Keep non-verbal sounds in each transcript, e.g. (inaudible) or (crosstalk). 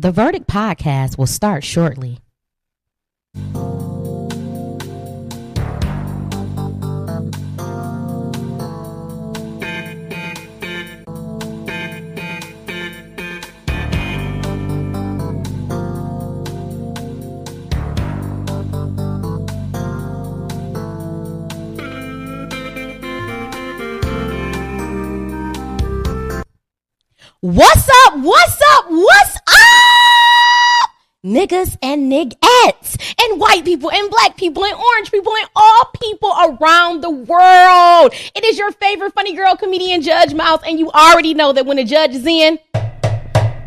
The Verdict podcast will start shortly. What's up? What's? Niggas and niggettes and white people and black people and orange people and all people around the world. It is your favorite funny girl comedian Judge Mouse and you already know that when the judge is in,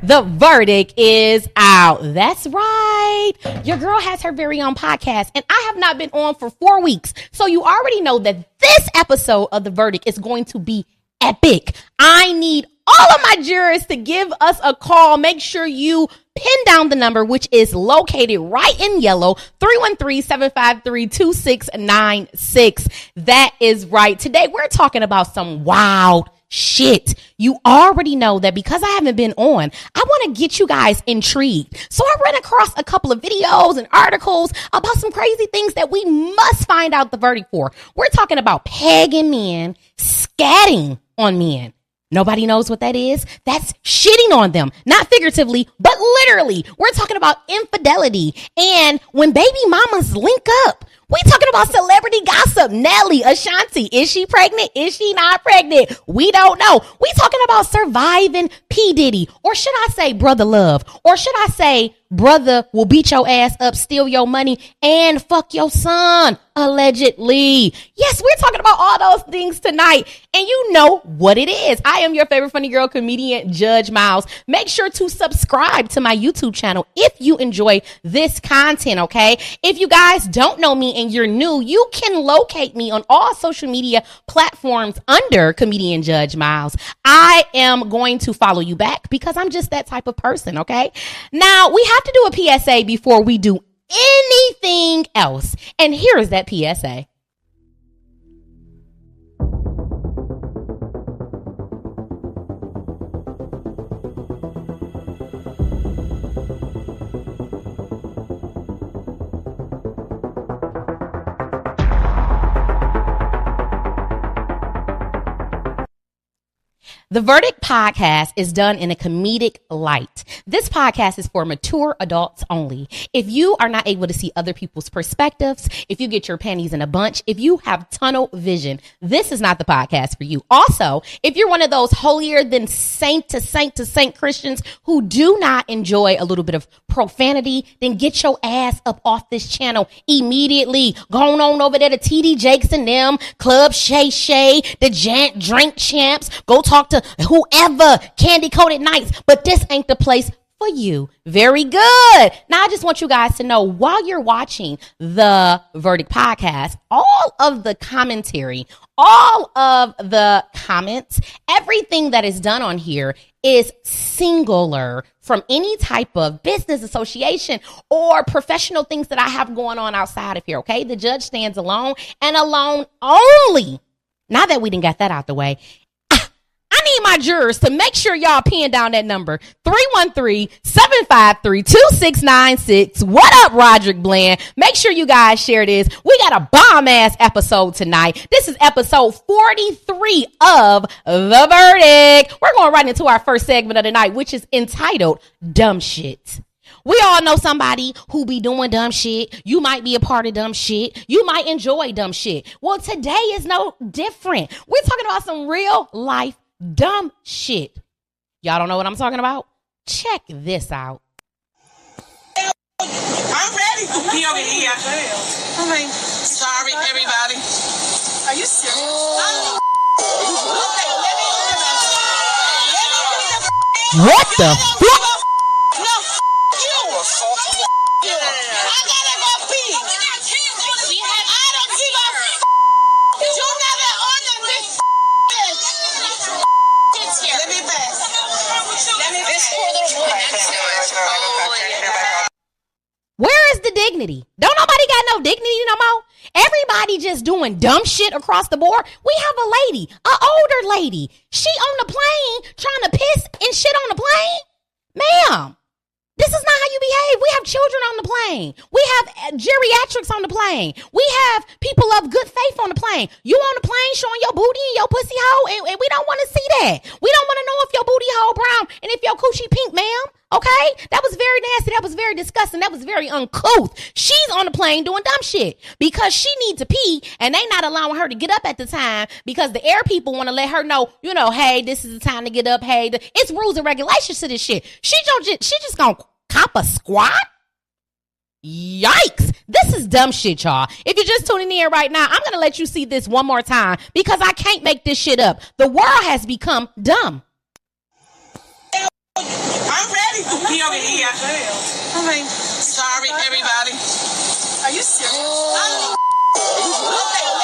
the verdict is out. That's right. Your girl has her very own podcast and I have not been on for four weeks. So you already know that this episode of the verdict is going to be epic. I need all of my jurors to give us a call. Make sure you pin down the number, which is located right in yellow, 313-753-2696. That is right. Today we're talking about some wild shit. You already know that because I haven't been on, I want to get you guys intrigued. So I ran across a couple of videos and articles about some crazy things that we must find out the verdict for. We're talking about pegging men, scatting on men. Nobody knows what that is. That's shitting on them, not figuratively, but literally. We're talking about infidelity and when baby mamas link up. We talking about celebrity gossip. Nelly, Ashanti, is she pregnant? Is she not pregnant? We don't know. We talking about surviving P Diddy, or should I say brother love, or should I say brother will beat your ass up, steal your money, and fuck your son, allegedly. Yes, we're talking about all those things tonight, and you know what it is. I am your favorite funny girl comedian, Judge Miles. Make sure to subscribe to my YouTube channel if you enjoy this content, okay? If you guys don't know me and you're new, you can locate me on all social media platforms under comedian Judge Miles. I am going to follow you back because I'm just that type of person, okay? Now, we have to do a PSA before we do anything else. And here is that PSA. The Verdict podcast is done in a comedic light. This podcast is for mature adults only. If you are not able to see other people's perspectives, if you get your panties in a bunch, if you have tunnel vision, this is not the podcast for you. Also, if you're one of those holier than saint to saint to saint Christians who do not enjoy a little bit of profanity, then get your ass up off this channel immediately. Going on over there to TD Jakes and them, Club Shay Shay, the Jant Drink Champs. Go talk to whoever, Candy Coated Nights, but this ain't the place for you. Very good. Now I just want you guys to know while you're watching the Verdict podcast, all of the commentary, all of the comments, everything that is done on here is singular from any type of business association or professional things that I have going on outside of here. Okay. The judge stands alone and alone only. Now that we didn't get that out the way, I need my jurors to make sure y'all pin down that number 313-753-2696. What up, Roderick Bland? Make sure you guys share this. We got a bomb ass episode tonight. This is episode 43 of The Verdict. We're going right into our first segment of the night, which is entitled Dumb Shit. We all know somebody who be doing dumb shit. You might be a part of dumb shit. You might enjoy dumb shit. Well, today is no different. We're talking about some real life dumb shit. Y'all don't know what I'm talking about? Check this out. I'm ready. He over here. I mean, sorry, everybody. Are you serious? Oh. What the fuck? No, you. I gotta go pee. I don't give a You never honor me. Let me pass. Let me This poor little boy next to us. Where is the dignity? Don't nobody got no dignity no more. Everybody just doing dumb shit across the board. We have a lady, a older lady. She on the plane trying to piss and shit on the plane. Ma'am, this is not how you behave. We have children on the plane. We have uh, geriatrics on the plane. We have people of good faith on the plane. You on the plane showing your booty and your pussy hole, and, and we don't want to see that. We don't want to know if your booty hole brown and if your coochie pink, ma'am. Okay? That was very nasty. That was very disgusting. That was very uncouth. She's on the plane doing dumb shit because she needs to pee and they not allowing her to get up at the time because the air people want to let her know, you know, hey, this is the time to get up. Hey, the, it's rules and regulations to this shit. She don't just, she just gonna cop a squat? Yikes. This is dumb shit, y'all. If you're just tuning in right now, I'm going to let you see this one more time because I can't make this shit up. The world has become dumb. I'm ready. He over here. I mean, sorry, everybody. Are you serious? Oh. oh.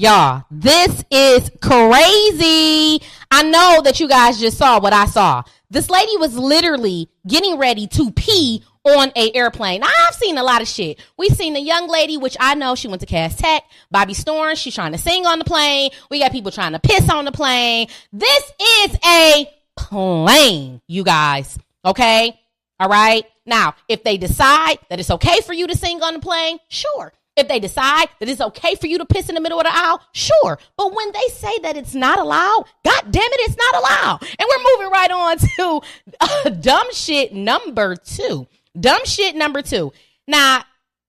Y'all, this is crazy. I know that you guys just saw what I saw. This lady was literally getting ready to pee on a airplane. Now, I've seen a lot of shit. We've seen a young lady, which I know she went to Cass Tech, Bobby Storm. She's trying to sing on the plane. We got people trying to piss on the plane. This is a plane, you guys. Okay? All right. Now, if they decide that it's okay for you to sing on the plane, sure. If they decide that it's okay for you to piss in the middle of the aisle, sure. But when they say that it's not allowed, God damn it, it's not allowed. And we're moving right on (laughs) to uh, dumb shit number two. Dumb shit number two. Now,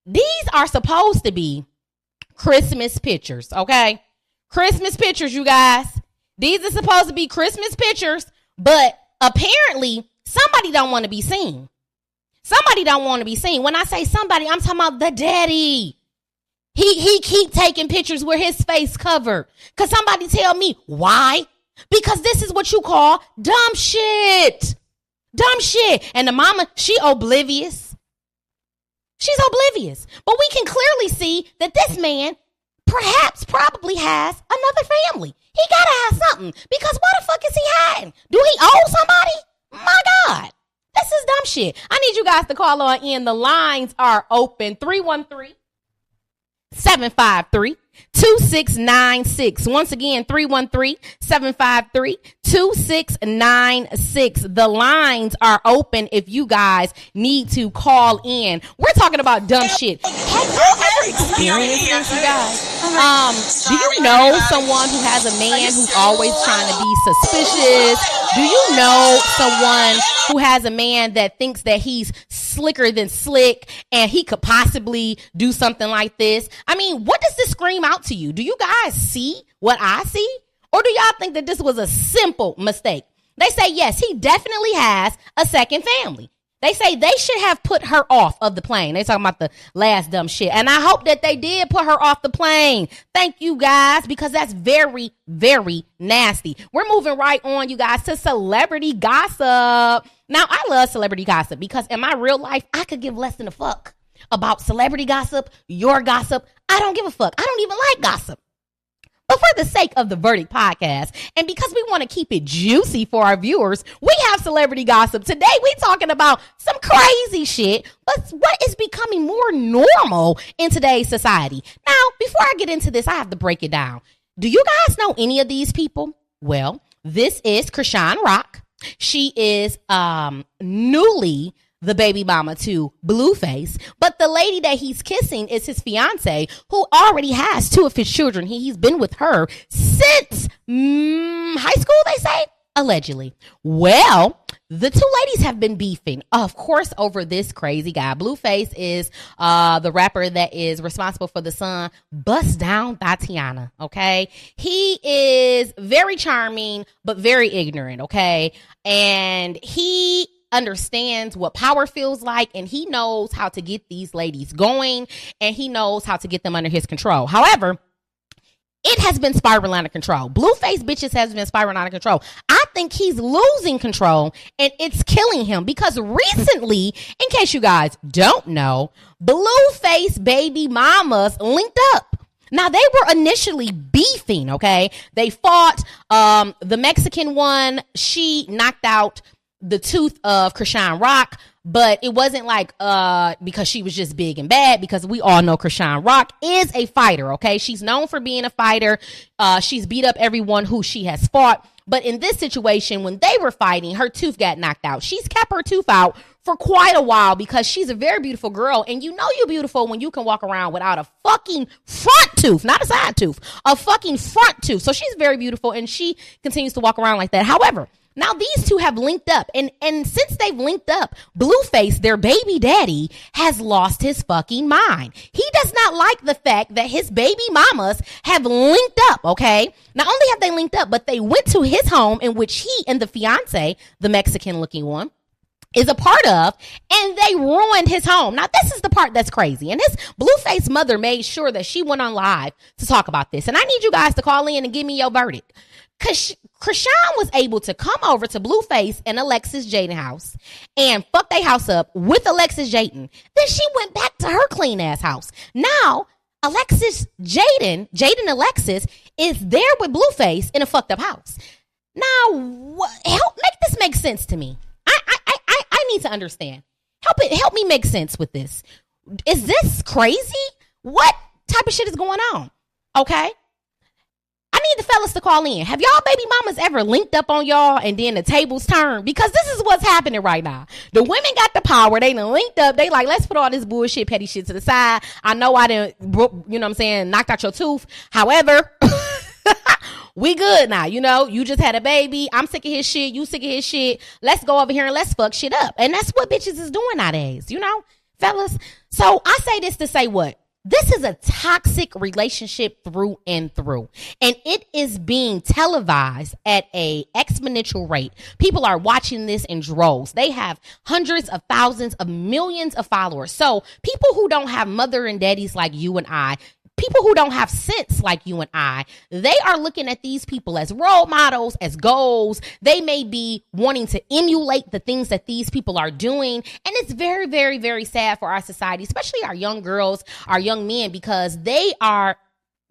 these are supposed to be Christmas pictures, okay? Christmas pictures, you guys. These are supposed to be Christmas pictures, but apparently somebody don't want to be seen. Somebody don't want to be seen. When I say somebody, I'm talking about the daddy. He he keep taking pictures where his face covered. Cause somebody tell me why? Because this is what you call dumb shit. Dumb shit. And the mama, she oblivious. She's oblivious. But we can clearly see that this man perhaps probably has another family. He gotta have something. Because what the fuck is he hiding? Do he owe somebody? My God. This is dumb shit. I need you guys to call on in. The lines are open. 313 753 2696. Once again, 313 753 2696. The lines are open if you guys need to call in. We're talking about dumb shit. Have you ever experienced this, you guys? Um, do you know someone who has a man who's always trying to be suspicious? Do you know someone who has a man that thinks that he's slicker than slick and he could possibly do something like this? I mean, what does this scream out to you? Do you guys see what I see? Or do y'all think that this was a simple mistake? They say, yes, he definitely has a second family. They say they should have put her off of the plane. They talking about the last dumb shit. And I hope that they did put her off the plane. Thank you guys, because that's very, very nasty. We're moving right on, you guys, to celebrity gossip. Now, I love celebrity gossip because in my real life, I could give less than a fuck about celebrity gossip, your gossip. I don't give a fuck. I don't even like gossip. But for the sake of the Verdict podcast, and because we want to keep it juicy for our viewers, we have celebrity gossip. Today we're talking about some crazy shit, but what is becoming more normal in today's society. Now, before I get into this, I have to break it down. Do you guys know any of these people? Well, this is Chrisean Rock. She is um newly the baby mama to Blueface, but the lady that he's kissing is his fiance, who already has two of his children. He, he's been with her since mm, high school, they say, allegedly. Well, the two ladies have been beefing, of course, over this crazy guy. Blueface is uh, the rapper that is responsible for the song Bust Down Thotiana, okay? He is very charming, but very ignorant, okay? And he understands what power feels like and he knows how to get these ladies going and he knows how to get them under his control. However, it has been spiraling out of control. Blueface bitches has been spiraling out of control. Think he's losing control and it's killing him because recently, in case you guys don't know, Blueface baby mamas linked up. Now they were initially beefing, okay? They fought. Um, the Mexican one, she knocked out the tooth of Chrisean Rock, but it wasn't like uh because she was just big and bad because we all know Chrisean Rock is a fighter, okay? She's known for being a fighter. Uh she's beat up everyone who she has fought. But in this situation, when they were fighting, her tooth got knocked out. She's kept her tooth out for quite a while because she's a very beautiful girl. And you know you're beautiful when you can walk around without a fucking front tooth, not a side tooth, a fucking front tooth. So she's very beautiful and she continues to walk around like that. However, now these two have linked up, and and since they've linked up, Blueface, their baby daddy, has lost his fucking mind. He does not like the fact that his baby mamas have linked up. Okay, not only have they linked up, but they went to his home in which he and the fiance, the Mexican looking one, is a part of, and they ruined his home. Now, this is the part that's crazy. And his blueface mother made sure that she went on live to talk about this. And I need you guys to call in and give me your verdict. Cause Chrisean was able to come over to Blueface and Alexis Jaidyn house and fuck their house up with Alexis Jaidyn. Then she went back to her clean ass house. Now, Alexis Jaidyn, Jaidyn Alexis, is there with Blueface in a fucked up house. Now, what, help make this make sense to me. I, I, I, I need to understand. Help it, help me make sense with this. Is this crazy? What type of shit is going on? Okay. I need the fellas to call in. Have y'all baby mamas ever linked up on y'all and then the tables turn? Because this is what's happening right now. The women got the power. They done linked up. They like, let's put all this bullshit, petty shit to the side. I know I didn't, you know what I'm saying, knocked out your tooth. However, (laughs) we good now. You know, you just had a baby. I'm sick of his shit. You sick of his shit. Let's go over here and let's fuck shit up. And that's what bitches is doing nowadays, you know, fellas. So I say this to say what? This is a toxic relationship through and through. And it is being televised at a exponential rate. People are watching this in droves. They have hundreds of thousands of millions of followers. So people who don't have mother and daddies like you and I, people who don't have sense like you and I, they are looking at these people as role models, as goals. They may be wanting to emulate the things that these people are doing. And it's very, very, very sad for our society, especially our young girls, our young men, because they are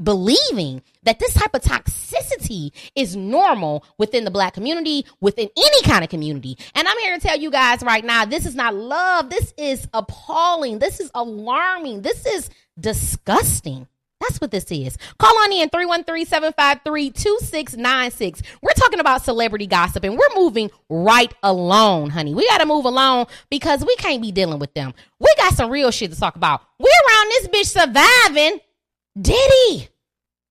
believing that this type of toxicity is normal within the black community, within any kind of community. And I'm here to tell you guys right now, this is not love. This is appalling. This is alarming. This is disgusting. That's what this is. Call on in 313-753-2696. We're talking about celebrity gossip and we're moving right along, honey. We got to move along because we can't be dealing with them. We got some real shit to talk about. We around this bitch surviving Diddy.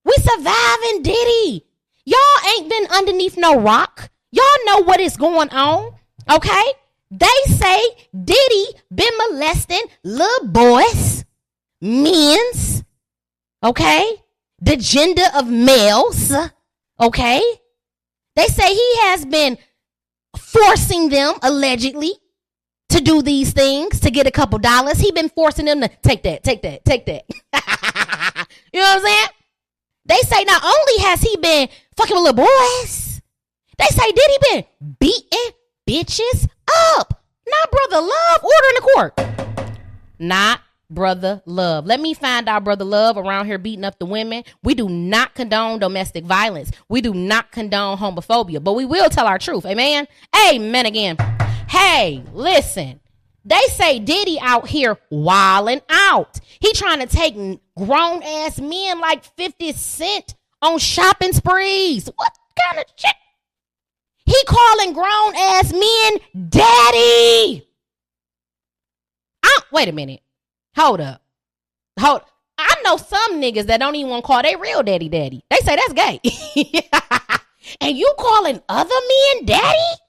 We surviving Diddy. Y'all ain't been underneath no rock. Y'all know what is going on. Okay? They say Diddy been molesting little boys, men's, okay? The gender of males, okay? They say he has been forcing them, allegedly, to do these things to get a couple dollars. He been forcing them to take that, take that, take that. (laughs) you know what I'm saying? They say not only has he been fucking with little boys, they say Diddy been beating bitches up. Not brother love, order in the court. Not brother love. Let me find our brother love around here beating up the women. We do not condone domestic violence. We do not condone homophobia, but we will tell our truth. Amen. Amen again. Hey, listen. They say Diddy out here wilding out. He trying to take grown ass men like 50 Cent on shopping sprees. What kind of shit? He calling grown ass men daddy. I, wait a minute. Hold up. Hold. I know some niggas that don't even want to call their real daddy daddy. They say that's gay. (laughs) and you calling other men daddy?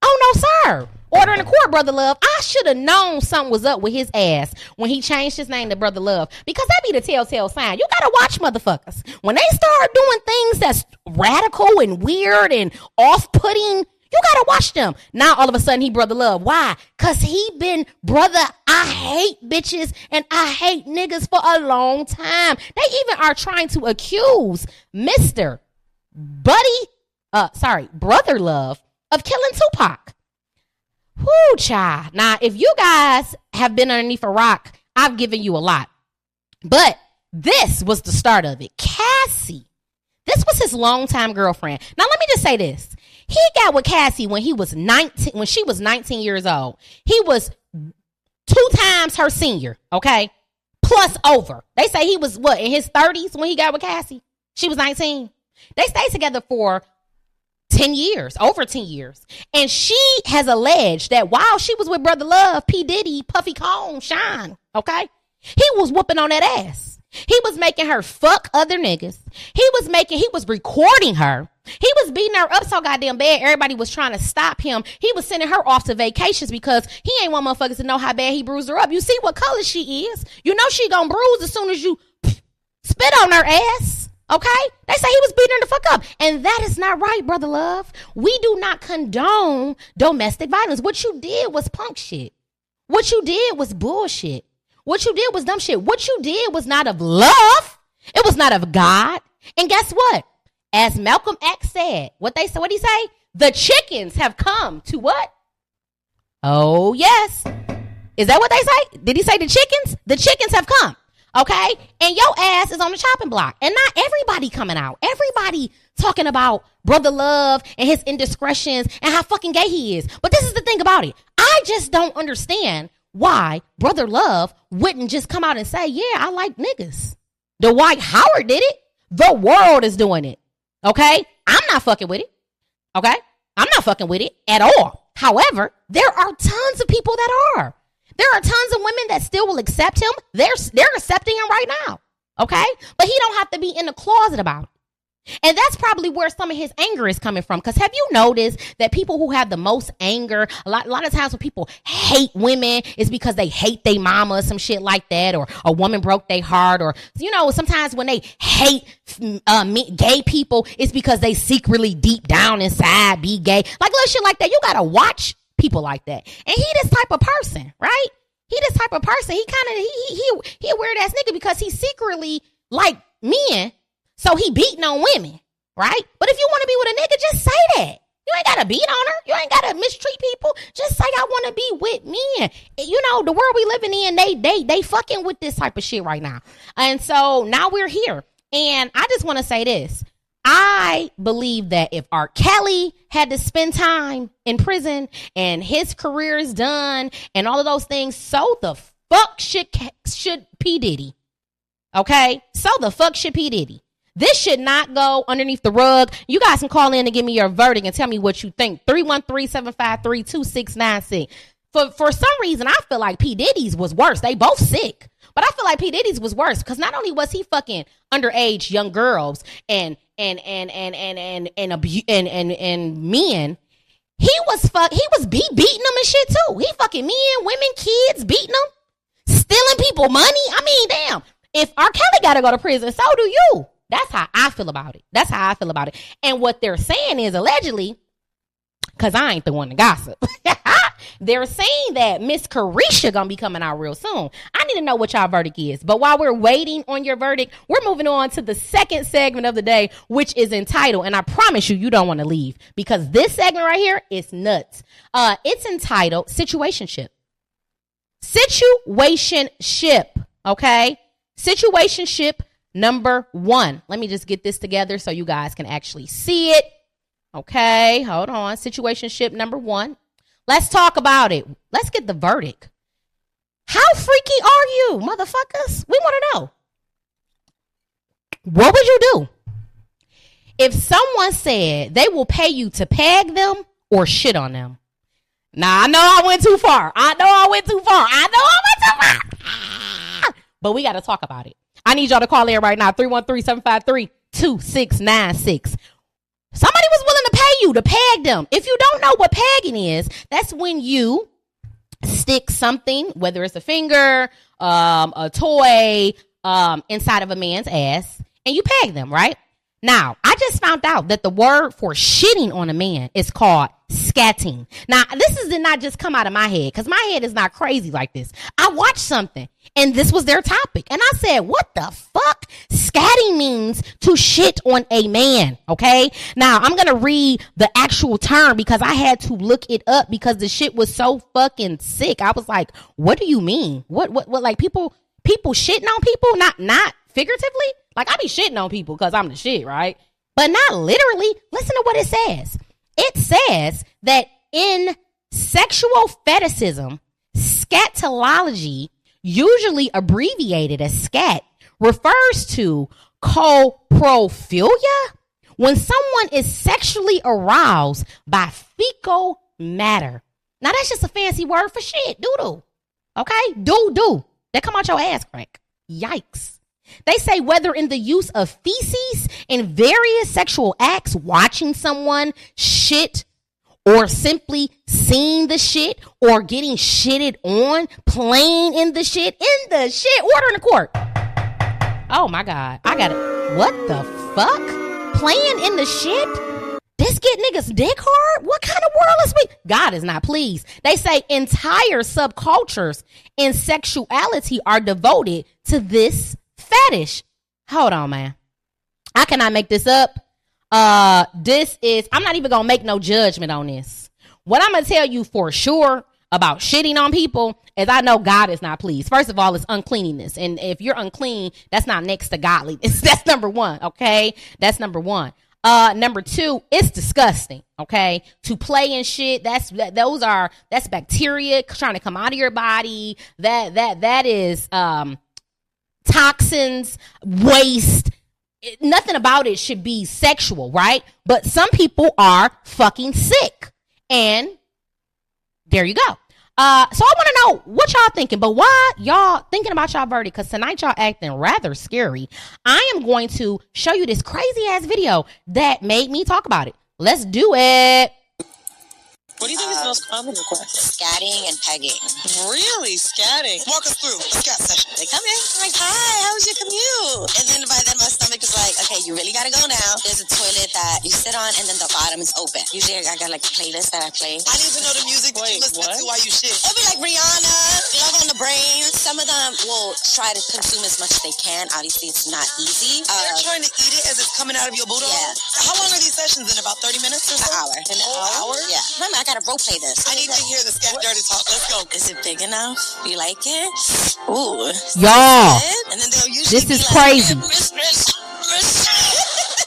Oh no, sir. Order in the court, Brother Love. I should have known something was up with his ass when he changed his name to Brother Love. Because that be the telltale sign. You gotta watch motherfuckers. When they start doing things that's radical and weird and off-putting, you gotta watch them. Now all of a sudden he Brother Love. Why? Cause he been brother, I hate bitches and I hate niggas for a long time. They even are trying to accuse Mr. Buddy, uh, sorry, Brother Love of killing Tupac. Whoo, child. Now, if you guys have been underneath a rock, I've given you a lot. But this was the start of it. Cassie, this was his longtime girlfriend. Now let me just say this. He got with Cassie when he was 19, when she was 19 years old. He was two times her senior, okay? Plus over. They say he was what, in his 30s when he got with Cassie? She was 19. They stayed together for 10 years, over 10 years. And she has alleged that while she was with Brother Love, P. Diddy, Puffy Cone, Shine, okay? He was whooping on that ass. He was making her fuck other niggas. He was making, he was recording her. He was beating her up so goddamn bad. Everybody was trying to stop him. He was sending her off to vacations because he ain't want motherfuckers to know how bad he bruised her up. You see what color she is. You know she gonna bruise as soon as you spit on her ass. Okay? They say he was beating her the fuck up. And that is not right, brother love. We do not condone domestic violence. What you did was punk shit. What you did was bullshit. What you did was dumb shit. What you did was not of love. It was not of God. And guess what? As Malcolm X said, what they said, what he say? The chickens have come to what? Oh, yes. Is that what they say? Did he say the chickens? The chickens have come. Okay. And your ass is on the chopping block. And not everybody coming out. Everybody talking about brother love and his indiscretions and how fucking gay he is. But this is the thing about it. I just don't understand why brother love wouldn't just come out and say, yeah, I like niggas. Dwight Howard did it. The world is doing it. Okay. I'm not fucking with it. Okay. I'm not fucking with it at all. However, there are tons of people that are. There are tons of women that still will accept him. They're they're accepting him right now. Okay? But he don't have to be in the closet about it. And that's probably where some of his anger is coming from. Because have you noticed that people who have the most anger, a lot, a lot of times when people hate women, is because they hate their mama some shit like that, or a woman broke their heart, or you know, sometimes when they hate uh, gay people, it's because they secretly deep down inside be gay, like little shit like that. You gotta watch people like that, and he this type of person, right? He this type of person. He kind of he he he, he a weird ass nigga because he secretly like men so he beating on women, right? But if you want to be with a nigga, just say that. You ain't gotta beat on her. You ain't gotta mistreat people. Just say I want to be with men. You know the world we living in. They they they fucking with this type of shit right now. And so now we're here. And I just want to say this. I believe that if R. Kelly had to spend time in prison and his career is done and all of those things, so the fuck should should P Diddy. Okay, so the fuck should P Diddy. This should not go underneath the rug. You guys can call in and give me your verdict and tell me what you think. 313-753-2696. For for some reason, I feel like P. Diddy's was worse. They both sick. But I feel like P. Diddy's was worse because not only was he fucking underage young girls and and and and and and and abu- and, and, and men, he was fuck he was beat beating them and shit too. He fucking men, women, kids, beating them, stealing people money. I mean, damn. If R. Kelly got to go to prison, so do you. That's how I feel about it. That's how I feel about it. And what they're saying is allegedly, because I ain't the one to gossip. (laughs) they're saying that Miss Carisha gonna be coming out real soon. I need to know what y'all verdict is. But while we're waiting on your verdict, we're moving on to the second segment of the day, which is entitled, and I promise you, you don't want to leave because this segment right here is nuts. Uh, it's entitled Situationship. Situationship. Okay. Situationship number one. Let me just get this together so you guys can actually see it. Okay, hold on. Situationship number one. Let's talk about it. Let's get the verdict. How freaky are you, motherfuckers? We want to know. What would you do if someone said they will pay you to peg them or shit on them? Now, I know I went too far. I know I went too far. I know I went too far. (laughs) But we got to talk about it. I need y'all to call in right now 313 753 2696. Somebody was willing to pay you to peg them. If you don't know what pegging is, that's when you stick something, whether it's a finger, um, a toy, um, inside of a man's ass, and you peg them, right? Now, I just found out that the word for shitting on a man is called scatting. Now, this is did not just come out of my head because my head is not crazy like this. I watched something and this was their topic. And I said, what the fuck? Scatting means to shit on a man. Okay. Now I'm going to read the actual term because I had to look it up because the shit was so fucking sick. I was like, what do you mean? What, what, what, like people, people shitting on people? Not, not figuratively. Like I be shitting on people because I'm the shit, right? But not literally. Listen to what it says. It says that in sexual fetishism, scatology, usually abbreviated as scat, refers to coprophilia when someone is sexually aroused by fecal matter. Now that's just a fancy word for shit, doodle. Okay, do do. That come out your ass crack. Yikes. They say whether in the use of feces in various sexual acts, watching someone shit, or simply seeing the shit, or getting shitted on, playing in the shit, in the shit, order in the court. Oh my God. I got it. What the fuck? Playing in the shit? This get niggas dick hard? What kind of world is we? God is not pleased. They say entire subcultures in sexuality are devoted to this fetish. Hold on, man. I cannot make this up. Uh, this is, I'm not even gonna make no judgment on this. What I'm gonna tell you for sure about shitting on people is I know God is not pleased. First of all, it's uncleanliness. And if you're unclean, that's not next to godliness. (laughs) That's number one. Okay. That's number one. Uh, number two, it's disgusting. Okay, to play and shit. That's that. Those are that's bacteria trying to come out of your body. That that that is um toxins, waste. It- nothing about it should be sexual, right? But some people are fucking sick, and there you go. Uh, so I want to know what y'all thinking, but why y'all thinking about y'all verdict? Because tonight y'all acting rather scary. I am going to show you this crazy ass video that made me talk about it. Let's do it. What do you think is the most common request? Scatting and pegging. Really? Scatting? Walk us through a scat session. They come in, I'm like, hi, how was your commute? And then by then my stomach is like, okay, you really gotta go now. There's a toilet that you sit on and then the bottom is open. Usually I got like a playlist that I play. I need to know the music that you Wait, listen what? to while you shit. It'll be like Rihanna, Love on the Brain. Some of them will try to consume as much as they can. Obviously, it's not easy. You're Uh, trying to eat it as it's coming out of your booty. Yeah. How long are these sessions in? About 30 minutes or so? an hour. An hour? Yeah. Remember, I gotta role play this. I need to hear the scat dirty talk. Let's go. Is it big enough? You like it? Ooh. Y'all, And then they'll usually this be is like, crazy. (laughs)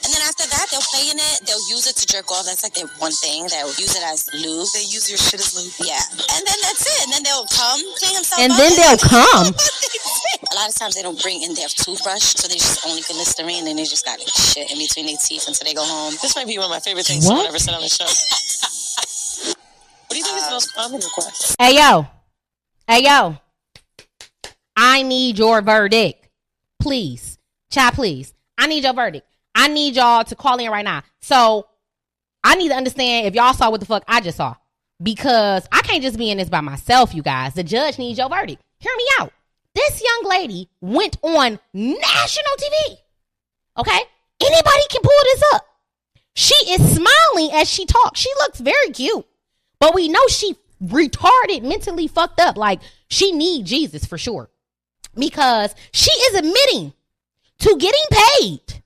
And then after that, they'll play in it. They'll use it to jerk off. That's like their one thing. They'll use it as lube. They use your shit as lube. Yeah. And then that's it. And then they'll come, clean themselves And then they'll come. (laughs) A lot of times they don't bring in their toothbrush, so they just only get Listerine, and they just got like shit in between their teeth until they go home. This might be one of my favorite things What? to ever said on the show. (laughs) most common request? Hey yo, hey yo, I need your verdict, please, child, please. I need your verdict. I need y'all to call in right now. So I need to understand if y'all saw what the fuck I just saw because I can't just be in this by myself, you guys. The judge needs your verdict. Hear me out. This young lady went on national TV. Okay, anybody can pull this up. She is smiling as she talks. She looks very cute. But we know she retarded, mentally fucked up. Like she need Jesus for sure. Because she is admitting to getting paid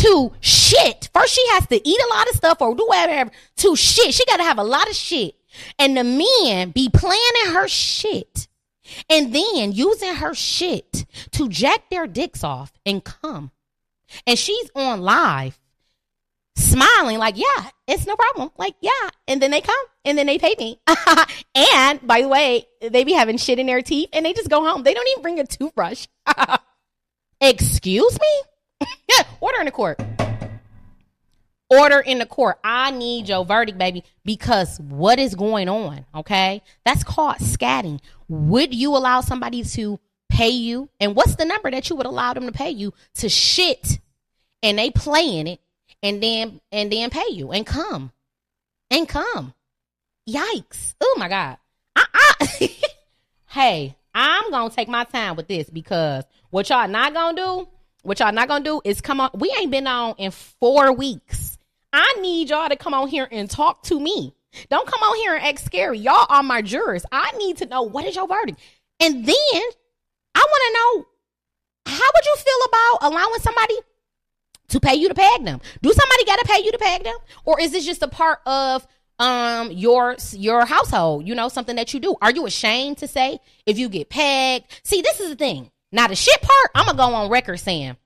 to shit. First she has to eat a lot of stuff or do whatever to shit. She gotta have a lot of shit. And the men be planning her shit. And then using her shit to jack their dicks off and come. And she's on live smiling like, yeah, it's no problem. Like, yeah. And then they come and then they pay me. (laughs) and by the way, they be having shit in their teeth and they just go home. They don't even bring a toothbrush. (laughs) Excuse me? yeah, (laughs) order in the court. Order in the court. I need your verdict, baby, because what is going on? Okay. That's called scatting. Would you allow somebody to pay you? And what's the number that you would allow them to pay you to shit and they play in it and then and then pay you and come and come. Yikes! Oh my god! I, I (laughs) hey, I'm gonna take my time with this because what y'all not gonna do, what y'all not gonna do is come on. We ain't been on in four weeks. I need y'all to come on here and talk to me. Don't come on here and act scary. Y'all are my jurors. I need to know what is your verdict, and then I want to know how would you feel about allowing somebody to pay you to peg them. Do somebody got to pay you to peg them, or is this just a part of um your your household? You know, something that you do. Are you ashamed to say if you get pegged? See, this is the thing. Now the shit part, I'm gonna go on record saying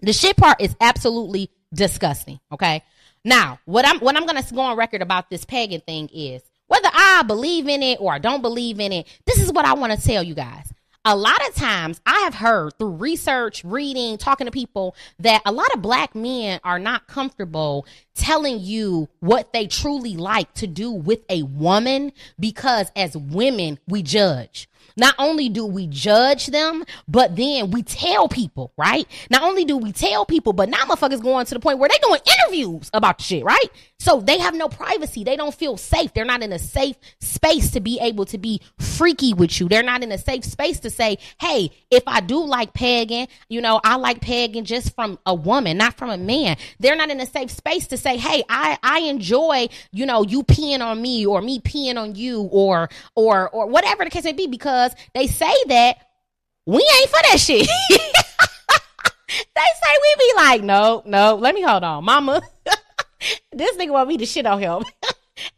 the shit part is absolutely disgusting. Okay. Now, what I'm what I'm gonna go on record about this pegging thing is whether I believe in it or I don't believe in it, this is what I want to tell you guys. A lot of times I have heard through research, reading, talking to people that a lot of black men are not comfortable telling you what they truly like to do with a woman because as women, we judge. Not only do we judge them, but then we tell people, right? Not only do we tell people, but now motherfuckers going to the point where they doing interviews about the shit, right? So they have no privacy. They don't feel safe. They're not in a safe space to be able to be freaky with you. They're not in a safe space to say, hey, if I do like pegging, you know, I like pegging just from a woman, not from a man. They're not in a safe space to say, hey, I, I enjoy, you know, you peeing on me or me peeing on you or, or, or whatever the case may be, because they say that we ain't for that shit. (laughs) they say we be like, no, no, let me hold on, mama. (laughs) this nigga want me to shit on him. (laughs)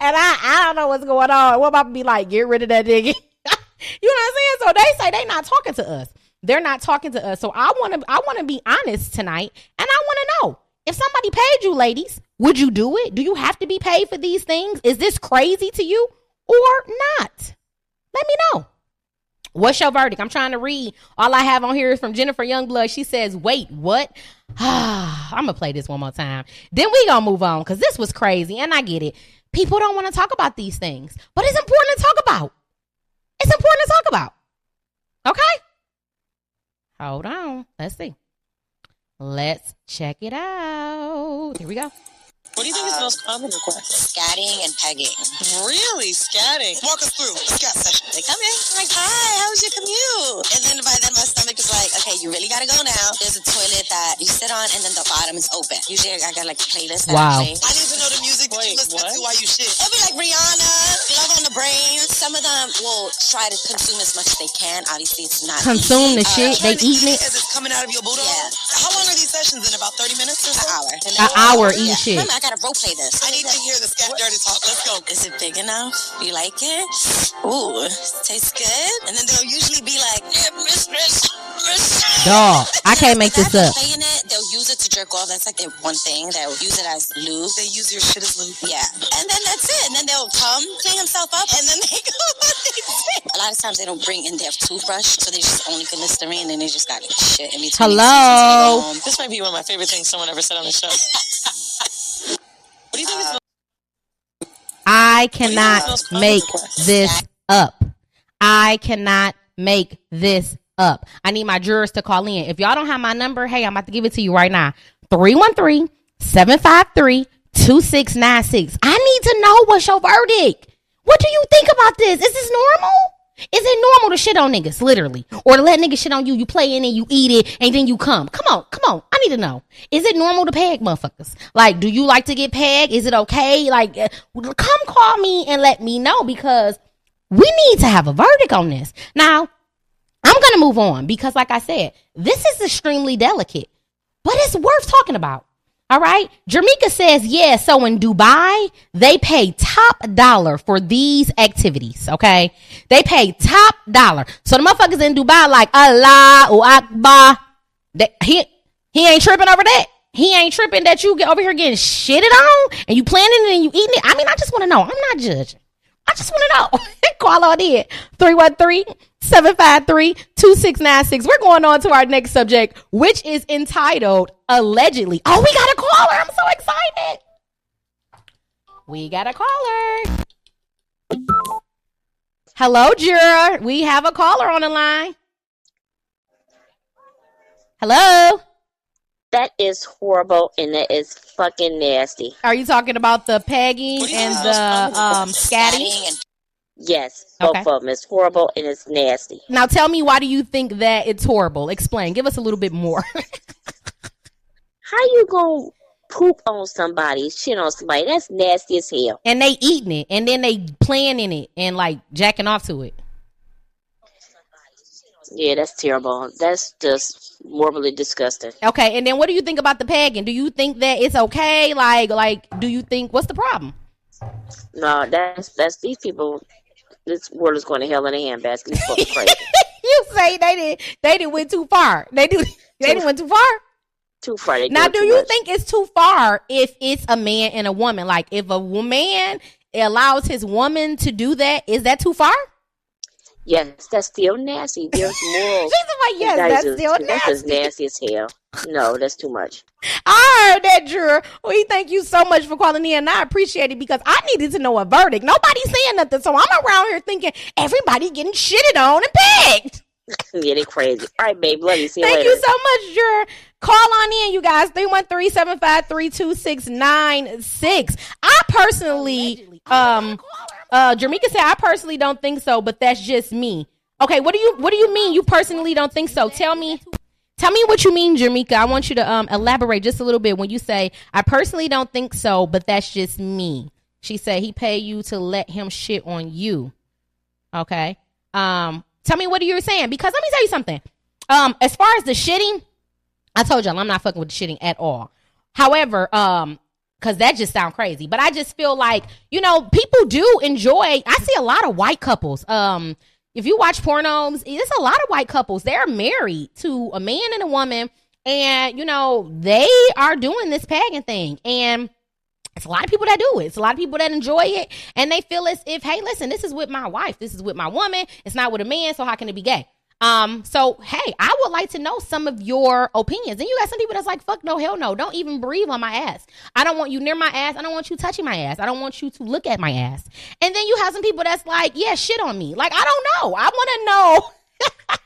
and I, I don't know what's going on. What about to be like, get rid of that nigga? (laughs) you know what I'm saying? So they say they not talking to us. They're not talking to us. So I want to, I want to be honest tonight, and I want to know if somebody paid you, ladies, would you do it? Do you have to be paid for these things? Is this crazy to you or not? Let me know. What's your verdict? I'm trying to read. All I have on here is from Jennifer Youngblood. She says, "Wait, what?" (sighs) I'm gonna play this one more time. Then we gonna move on because this was crazy, and I get it. People don't want to talk about these things, but it's important to talk about. It's important to talk about. Okay. Hold on. Let's see. Let's check it out. Here we go. What do you think is the most common request? Scatting and pegging. Really? Scatting. Walk us through the scat session. They come in, like, hi, how was your commute? And then by then my stomach is like, okay, you really gotta go now. There's a toilet that you sit on and then the bottom is open. Usually I got like a playlist that Wow. I. I need to know the music that you Wait, listen what? to while you shit. It'll be like Rihanna, Love on the Brain. Some of them will try to consume as much as they can. Obviously, it's not Consume the easy. shit. Uh, they eating eat it. as it's coming out of your booty. Yeah. How long are these sessions? In about thirty minutes or An hour. An hour eating Yeah. shit. Remember, I gotta role play this. I need to hear the scat dirty talk. Let's go. Is it big enough? You like it? Ooh, tastes good. And then they'll usually be like, yeah, mistress, mistress. (laughs) Dog, I can't make this up. Playing it, they'll use it to jerk off. That's like their one thing. They'll use it as lube. They use your shit as lube. Yeah. And then that's it. And then they'll come, clean himself up, and then (laughs) they go on their day. A lot of times they don't bring in their toothbrush, so they just only get Listerine and they just got like shit in between. Hello? So they go home. This might be one of my favorite things someone ever said on the show. (laughs) what do you think is uh, the I cannot make this up. I cannot make this up. I need my jurors to call in. If y'all don't have my number, hey, I'm about to give it to you right now. 313 753 2696. I need to know what's your verdict. What do you think about this? Is this normal? Is it normal to shit on niggas, literally? Or to let niggas shit on you, you play in it, you eat it, and then you come? Come on, come on. I need to know. Is it normal to peg motherfuckers? Like, do you like to get pegged? Is it okay? Like, uh, come call me and let me know because we need to have a verdict on this. Now, I'm going to move on because, like I said, this is extremely delicate, but it's worth talking about. All right. Jermika says, yeah, so in Dubai, they pay top dollar for these activities. Okay. They pay top dollar. So the motherfuckers in Dubai, like, Allahu Akbar. They, he, he ain't tripping over that. He ain't tripping that you get over here getting shitted on and you planning it and you eating it. I mean, I just want to know. I'm not judging. I just want to know. (laughs) Call on in 313-753-2696. We're going on to our next subject, which is entitled Allegedly. Oh, we got a caller. I'm so excited. We got a caller. Hello, juror. We have a caller on the line. Hello. That is horrible and that is fucking nasty. Are you talking about the pegging What do you and the most um, scatting? Yes, both Okay. of them. It's horrible and it's nasty. Now tell me why do you think that it's horrible? Explain. Give us a little bit more. (laughs) How you gonna poop on somebody, shit on somebody? That's nasty as hell. and they eating it and then they playing in it and like jacking off to it. Yeah, that's terrible. That's just morbidly disgusting. Okay, and then what do you think about the pegging? Do you think that it's okay? Like like do you think what's the problem? No, that's that's these people. This world is going to hell in a handbasket. Folks are crazy. (laughs) you say they did they didn't went too far. They do they didn't went too far. Too far. They Now, do you much. think it's too far if it's a man and a woman? Like, if a man allows his woman to do that, is that too far? Yes, that's still nasty. There's (laughs) moral. She's like, yes, That that's is- still That's just nasty. nasty as hell. No, that's too much. I heard that, juror. We thank you so much for calling in, and I appreciate it because I needed to know a verdict. Nobody's saying nothing, so I'm around here thinking everybody getting shitted on and pegged. yeah, they crazy. All right, babe. Love you. See you Thank later. you so much, juror. Call on in, you guys. 313-753-2696. I personally, um, uh, Jamaica said, I personally don't think so, but that's just me. Okay, what do you, what do you mean you personally don't think so? Tell me, tell me what you mean, Jamaica. I want you to, um, elaborate just a little bit when you say, I personally don't think so, but that's just me. She said he paid you to let him shit on you. Okay. Um, tell me what are you saying because let me tell you something. Um, as far as the shitting, I told y'all I'm not fucking with the shitting at all. However, um, cause that just sound crazy, but I just feel like, you know, people do enjoy, I see a lot of white couples. Um, if you watch pornos, there's a lot of white couples. They're married to a man and a woman and, you know, they are doing this pegging thing and it's a lot of people that do it. It's a lot of people that enjoy it and they feel as if, hey, listen, this is with my wife. This is with my woman. It's not with a man. So how can it be gay? Um, so hey, I would like to know some of your opinions. And you got some people that's like, fuck no, hell no. Don't even breathe on my ass. I don't want you near my ass. I don't want you touching my ass. I don't want you to look at my ass. And then you have some people that's like, yeah, shit on me. Like, I don't know. I want to know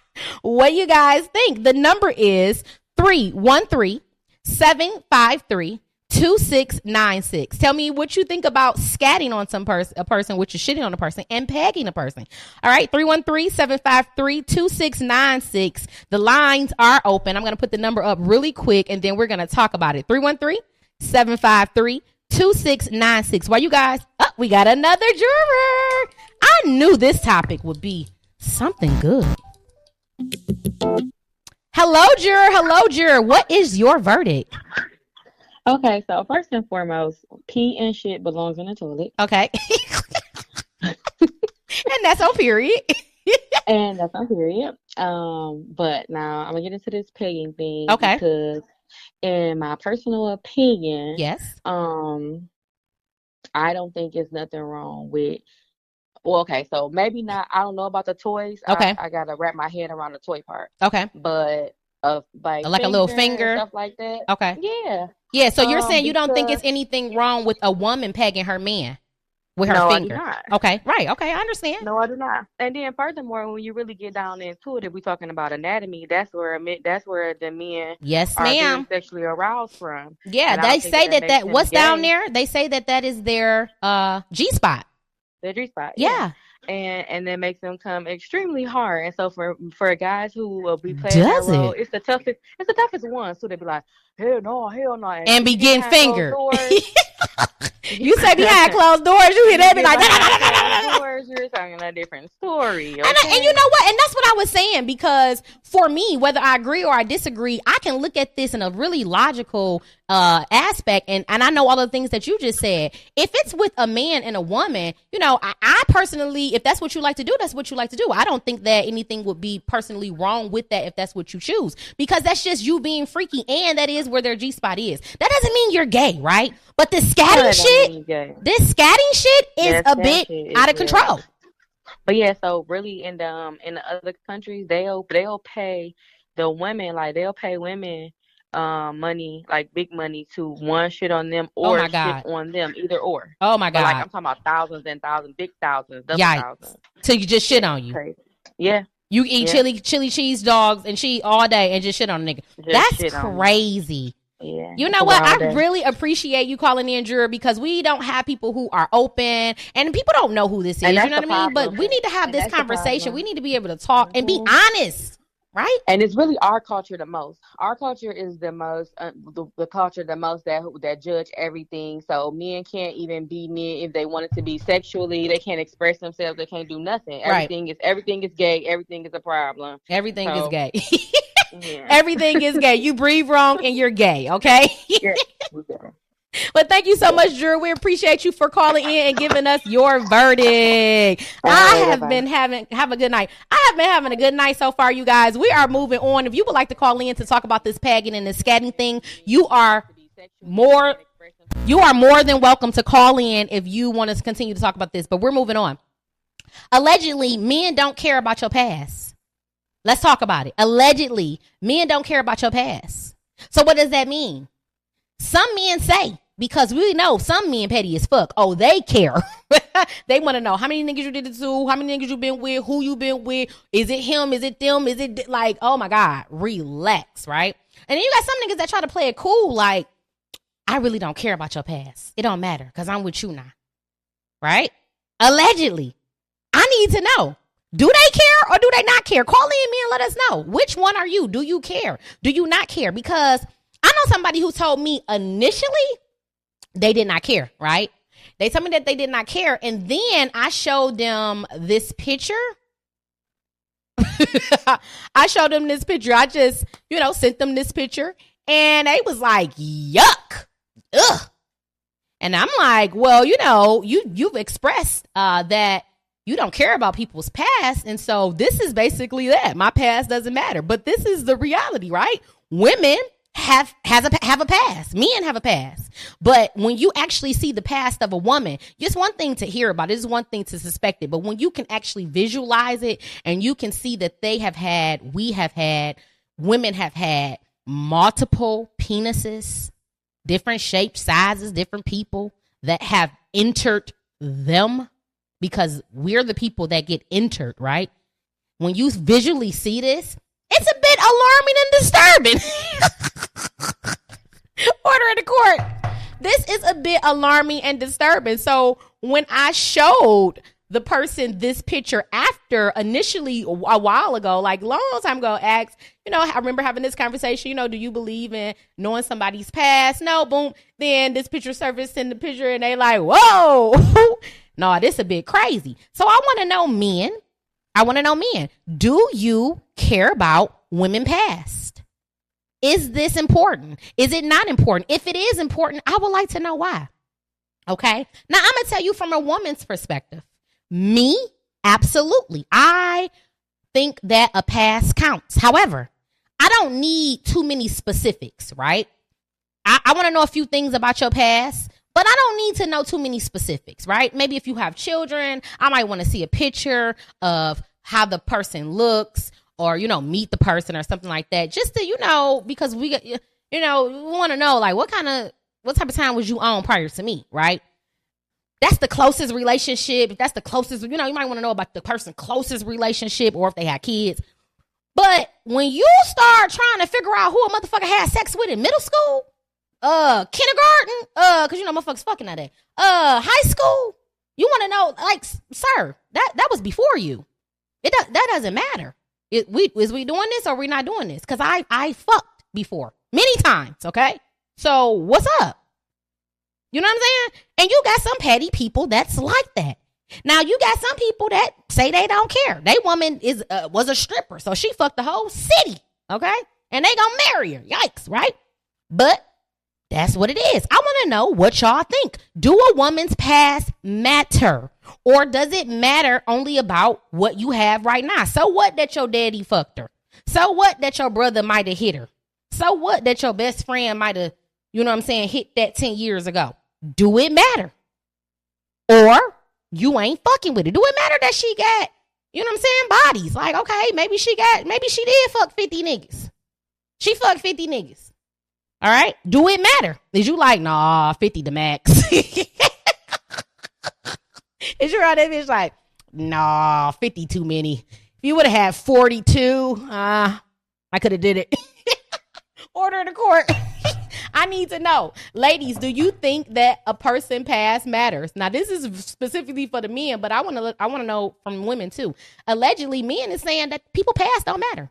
(laughs) what you guys think. The number is 313 753 2696. Tell me what you think about scatting on some person, a person, which is shitting on a person, and pegging a person. All right, 313 753 2696. The lines are open. I'm going to put the number up really quick and then we're going to talk about it. 313 753 2696. Why you guys? Oh, we got another juror. I knew this topic would be something good. Hello, juror. Hello, juror. What is your verdict? Okay, so first and foremost, pee and shit belongs in the toilet, Okay. (laughs) and that's on period. (laughs) and that's on period. Um, but now I'm gonna get into this pegging thing Okay. because, in my personal opinion, yes. um, I don't think it's nothing wrong with. Well, okay, so maybe not. I don't know about the toys. I- Okay. I, gotta wrap my head around the toy part, Okay. but uh, like Like a little finger? stuff like that. Okay. Yeah. Yeah. So you're Um, saying you don't think it's anything wrong with a woman pegging her man with her no, finger? I do not. Okay. Right. Okay. I understand. No, I do not. And then furthermore, when you really get down into it, if we're talking about anatomy, that's where that's where the men Yes, are ma'am. sexually aroused from. Yeah. and They say that that that them what's down there. They say that that is their uh G spot. The G spot. Yeah. And and that makes them come extremely hard. And so for for guys who will be playing Does that role, it? it's the toughest it's the toughest one. So They be like, hell no, hell no. And be getting behind (laughs) closed fingered. doors- (laughs) you say behind closed doors, you hear that be like. Doors, you're talking a different story. And, I, and you know what? And that's what I was saying because for me, whether I agree or I disagree, I can look at this in a really logical uh, aspect. And, and I know all the things that you just said. If it's with a man and a woman, you know, I, I personally, if that's what you like to do, that's what you like to do. I don't think that anything would be personally wrong with that if that's what you choose because that's just you being freaky and that is where their G spot is. That doesn't mean you're gay, right? But the scatting But, shit, this scatting shit is Yes, a bit is out of control. But yeah, so really in the um in the other countries they'll they'll pay the women like they'll pay women um money like big money to one shit on them Oh or my shit on them either or. Oh my But God. like I'm talking about thousands and thousands, big thousands, double Yikes. thousands. You just shit on you. Yeah, You eat Yeah. chili chili cheese dogs and she all day and just shit on a nigga. just That's crazy. Yeah. You know what? I day. really appreciate you calling in, Juror, because we don't have people who are open and people don't know who this is. You know what I mean? But we need to have And this conversation. We need to be able to talk and be Mhm. honest, right? and it's really our culture the most. Our culture is the most uh, the, the culture the most that that judge everything. So men can't even be men if they wanted to be sexually. They can't express themselves. They can't do nothing. Right. Everything is everything is gay. Everything is a problem. Everything is gay. (laughs) Yeah. Everything is gay. You breathe wrong and you're gay, okay? yeah. (laughs) But thank you so much, Drew. We appreciate you for calling in and giving us your verdict. I have been having have a good night. I have been having a good night so far, you guys. We are moving on. If you would like to call in to talk about this pegging and the scatting thing, you are more you are more than welcome to call in if you want to continue to talk about this. But we're moving on. Allegedly, men don't care about your past. Let's talk about it. Allegedly, men don't care about your past. So what does that mean? Some men say, because we know some men petty as fuck. Oh, they care. (laughs) they want to know how many niggas you did it to, how many niggas you been with, who you been with. Is it him? Is it them? Is it like, oh my God, relax, right? And then you got some niggas that try to play it cool, like, I really don't care about your past. It don't matter because I'm with you now. Right? Allegedly. I need to know. Do they care or do they not care? Call in me and let us know. Which one are you? Do you care? Do you not care? Because I know somebody who told me initially they did not care, right? They told me that they did not care. And then I showed them this picture. (laughs) I showed them this picture. I just, you know, sent them this picture and they was like, yuck. Ugh. And I'm like, well, you know, you you've expressed uh, that you don't care about people's past, and so this is basically that. My past doesn't matter, but this is the reality, right? Women have has a have a past. Men have a past, but when you actually see the past of a woman, it's one thing to hear about it. It's one thing to suspect it, but when you can actually visualize it and you can see that they have had, we have had, women have had multiple penises different shapes, sizes, different people that have entered them because we're the people that get entered, right? When you visually see this, it's a bit alarming and disturbing. (laughs) Order in the court. This is a bit alarming and disturbing. So when I showed the person this picture after initially a while ago, like long time ago, asked, you know, I remember having this conversation, you know, do you believe in knowing somebody's past? No, boom. Then this picture surfaced in the picture and they like, whoa, (laughs) no, this is a bit crazy. So I want to know men, I want to know men, do you care about women past? Is this important? Is it not important? If it is important, I would like to know why. Okay. Now I'm going to tell you from a woman's perspective. Me, absolutely. I think that a past counts. However, I don't need too many specifics, right? I, I want to know a few things about your past, but I don't need to know too many specifics, right? Maybe if you have children, I might want to see a picture of how the person looks or, you know, meet the person or something like that. Just to, you know, because we, you know, we want to know like what kind of, what type of time was you on prior to me, right? that's the closest relationship. If that's the closest, you know, you might want to know about the person closest relationship or if they had kids. But when you start trying to figure out who a motherfucker had sex with in middle school, uh, kindergarten, uh, cause you know motherfuckers fucking at that, uh, high school, you want to know, like, sir, that that was before you. It that doesn't matter. It, we is we doing this or we not doing this? Cause I I fucked before many times. Okay, so what's up? You know what I'm saying? And you got some petty people that's like that. Now you got some people that say they don't care. They woman is uh, was a stripper, so she fucked the whole city. Okay, and they gonna marry her. Yikes, right? But that's what it is. I want to know what y'all think. Do a woman's past matter, or does it matter only about what you have right now? So what that your daddy fucked her? So what that your brother might have hit her? So what that your best friend might have, you know what I'm saying, hit that 10 years ago? Do it matter? Or you ain't fucking with it. Do it matter that she got, you know what I'm saying, bodies? Like, okay, maybe she got, maybe she did fuck 50 niggas. She fucked 50 niggas. All right. Do it matter? Is you like, nah, 50 the max? (laughs) Is you right? That bitch like, nah, 50 too many. If you would have had 42, uh, I could have did it. (laughs) Order the court. (laughs) I need to know. Ladies, do you think that a person past matters? Now, this is specifically for the men, but I want to I want to know from women too. Allegedly, men is saying that people past don't matter.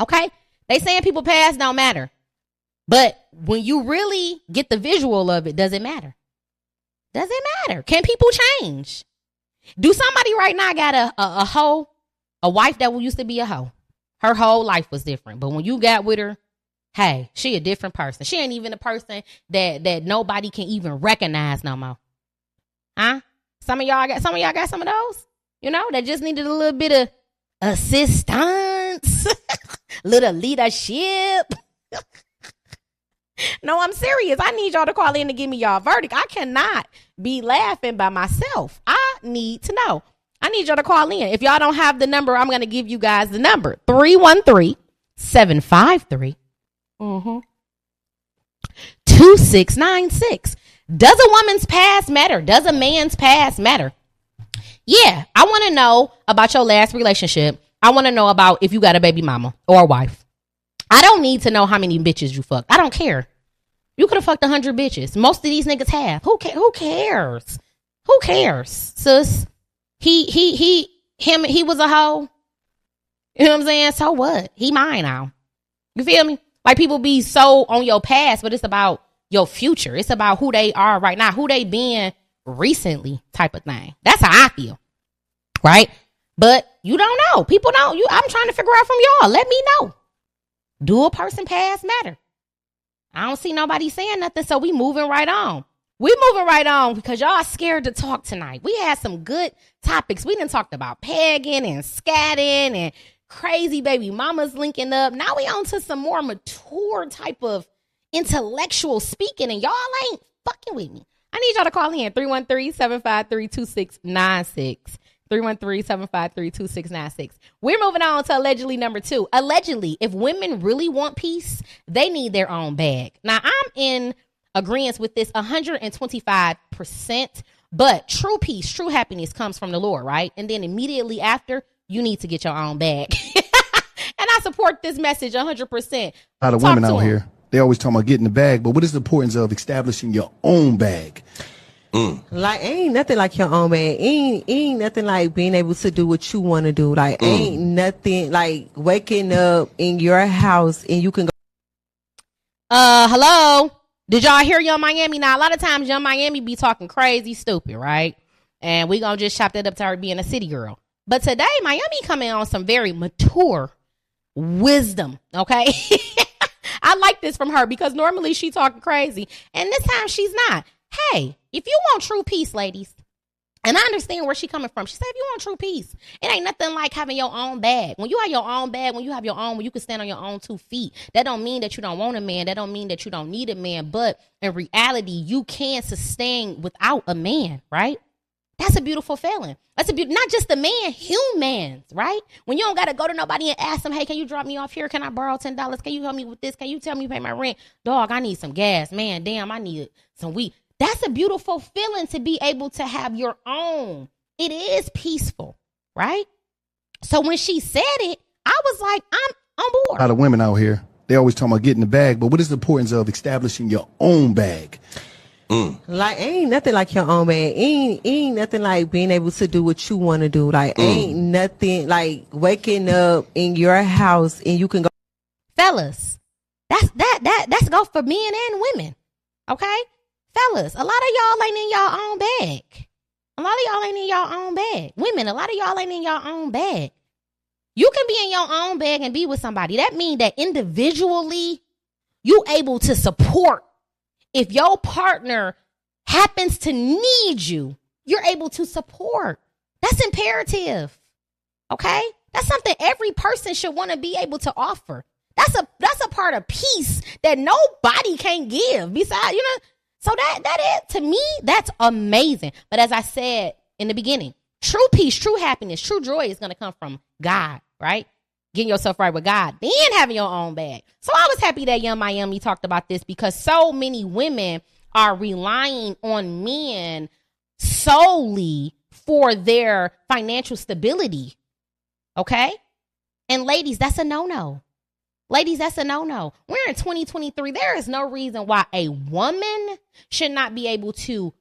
Okay? They saying people past don't matter. But when you really get the visual of it, does it matter? Does it matter? Can people change? Do somebody right now got a, a, a hoe, a wife that used to be a hoe? Her whole life was different. But when you got with her, hey, she a different person. She ain't even a person that that nobody can even recognize no more. Huh? Some of y'all got some of y'all got some of those. You know, that just needed a little bit of assistance, (laughs) little leadership. (laughs) no, I'm serious. I need y'all to call in to give me y'all verdict. I cannot be laughing by myself. I need to know. I need y'all to call in. If y'all don't have the number, I'm going to give you guys the number 313 753 mm-hmm. 2696. Does a woman's past matter? Does a man's past matter? Yeah, I want to know about your last relationship. I want to know about if you got a baby mama or a wife. I don't need to know how many bitches you fucked. I don't care. You could have fucked a hundred bitches. Most of these niggas have. Who Who cares? Who cares, sis? He he he him he was a hoe. You know what I'm saying? So what? He mine now. You feel me? Like people be so on your past, but it's about your future. It's about who they are right now, who they been recently, type of thing. That's how I feel. Right? But you don't know. People don't. You I'm trying to figure out from y'all. Let me know. Do a person past matter? I don't see nobody saying nothing, so we moving right on. We moving right on because y'all scared to talk tonight. We had some good topics. We didn't talked about pegging and scatting and crazy baby mamas linking up. Now we on to some more mature type of intellectual speaking, and y'all ain't fucking with me. I need y'all to call in 313-753-2696. 313-753-2696. We're moving on to allegedly number two. Allegedly, if women really want peace, they need their own bag. Now, I'm in agreement with this 125%, but true peace, true happiness comes from the Lord, right? And then immediately after, you need to get your own bag. (laughs) and I support this message 100%. A lot of Talk women out here, they always talking about getting the bag, but what is the importance of establishing your own bag? Like ain't nothing like your own man. Ain't ain't nothing like being able to do what you want to do. Like ain't nothing like waking up in your house and you can go. Uh, hello. Did y'all hear Yung Miami? Now, a lot of times Yung Miami be talking crazy stupid, right? And we gonna just chop that up to her being a city girl. But today, Miami coming on some very mature wisdom, okay? (laughs) I like this from her because normally she talking crazy, and this time she's not. Hey, if you want true peace, ladies, and I understand where she coming from. She said, if you want true peace, it ain't nothing like having your own bag. When you have your own bag, when you have your own, when you can stand on your own two feet, that don't mean that you don't want a man. That don't mean that you don't need a man. But in reality, you can sustain without a man, right? That's a beautiful feeling. That's a beautiful, not just a man, humans, right? When you don't got to go to nobody and ask them, hey, can you drop me off here? Can I borrow $10? Can you help me with this? Can you tell me pay my rent? Dog, I need some gas. Man, damn, I need some weed. That's a beautiful feeling to be able to have your own. It is peaceful, right? So when she said it, I was like, I'm on board. A lot of women out here, they always talk about getting the bag, but what is the importance of establishing your own bag? Mm. Like ain't nothing like your own man. Ain't ain't nothing like being able to do what you want to do. Like ain't mm. nothing like waking up in your house and you can go. fellas that's that that that's go for men and women okay fellas a lot of y'all ain't in y'all own bag a lot of y'all ain't in y'all own bag women a lot of y'all ain't in y'all own bag you can be in your own bag and be with somebody that means that individually you able to support if your partner happens to need you you're able to support that's imperative Okay? That's something every person should want to be able to offer. That's a that's a part of peace that nobody can give. Besides, you know, so that that is to me, that's amazing. But as I said in the beginning, true peace, true happiness, true joy is gonna come from God, right? Getting yourself right with God, then having your own bag. So I was happy that Yung Miami talked about this because so many women are relying on men solely for their financial stability. Okay? And ladies, that's a no no. Ladies, that's a no no. We're in 2023. There is no reason why a woman should not be able to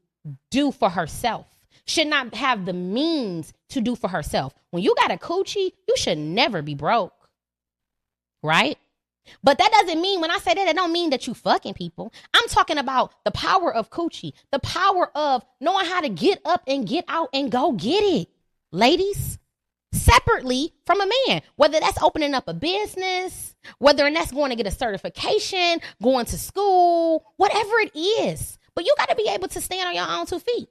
do for herself, should not have the means to do for herself. When you got a coochie, you should never be broke. Right? But that doesn't mean when I say that, it don't mean that you fucking people. I'm talking about the power of coochie, the power of knowing how to get up and get out and go get it. Ladies, separately from a man, whether that's opening up a business, whether that's going to get a certification, going to school, whatever it is. But you got to be able to stand on your own two feet.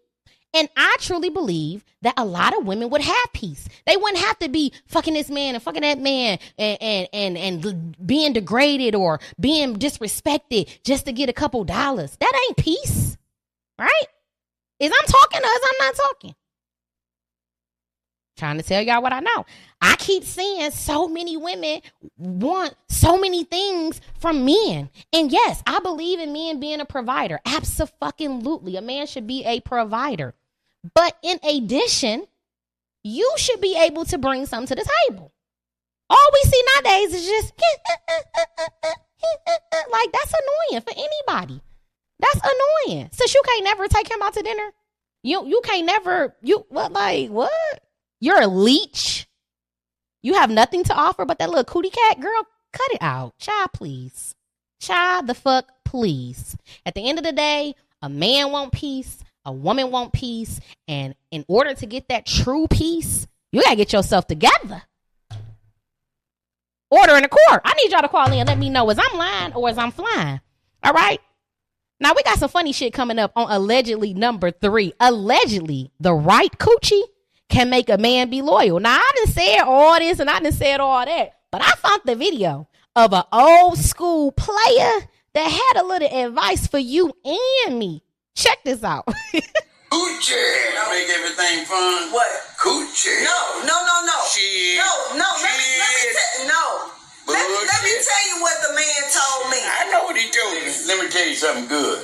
And I truly believe that a lot of women would have peace. They wouldn't have to be fucking this man and fucking that man and and and, and being degraded or being disrespected just to get a couple dollars. That ain't peace, right? Is I'm talking or is I'm not talking? Trying to tell y'all what I know. I keep seeing so many women want so many things from men. And yes, I believe in men being a provider. Absolutely. A man should be a provider. But in addition, you should be able to bring something to the table. All we see nowadays is just (laughs) like that's annoying for anybody. That's annoying. Since you can't never take him out to dinner, you you can't never you what like what? You're a leech. You have nothing to offer but that little cootie cat girl. Cut it out, child. Please, child. The fuck, please. At the end of the day, a man want peace. A woman want peace. And in order to get that true peace, you gotta get yourself together. Order in the court. I need y'all to call in and let me know as I'm lying or as I'm flying. All right. Now we got some funny shit coming up on allegedly number three. Allegedly, the right coochie can make a man be loyal. Now I didn't say all this and I didn't say all that, but I found the video of an old school player that had a little advice for you and me. Check this out. (laughs) Coochie. Make everything fun. What? Coochie. No, no, no, no. Shit. No, no, let me, let me Shit. tell no. Let me, let me tell you what the man told me. I know what he told me. Let me tell you something good.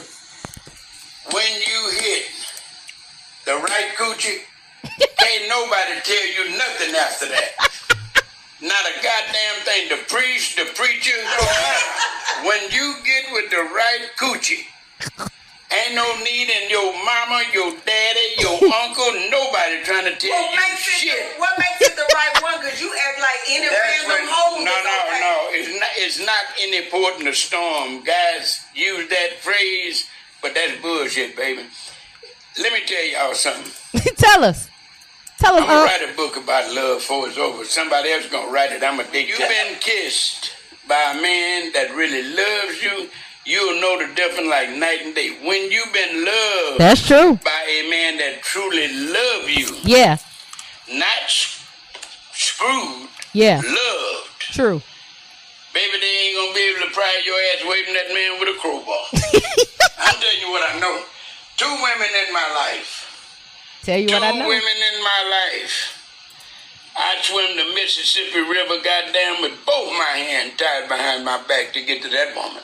When you hit the right coochie, can't nobody tell you nothing after that. Not a goddamn thing. The priest, the preacher. when you get with the right coochie, ain't no need in your mama, your daddy, your (laughs) uncle, nobody trying to tell What you makes it shit. the, what makes it the right one? Cause you act like any That's random what- hoe. no, no, okay. no. It's not. It's not any port in the storm. Guys use that phrase, but that's bullshit, baby. Let me tell y'all something. (laughs) Tell us. Tell us. I'm gonna Uh, write a book about love before it's over. Somebody else gonna write it. I'm a dick. You've been kissed by a man that really loves you. You'll know the difference like night and day. When you've been loved That's true. by a man that truly love you, yeah. not s- screwed, Yeah. loved. True. Baby, they ain't gonna be able to pry your ass away from that man with a crowbar. (laughs) I'm telling you what I know. Two women in my life. Tell you Two what I know. women in my life. I swim the Mississippi River, goddamn, with both my hands tied behind my back to get to that woman.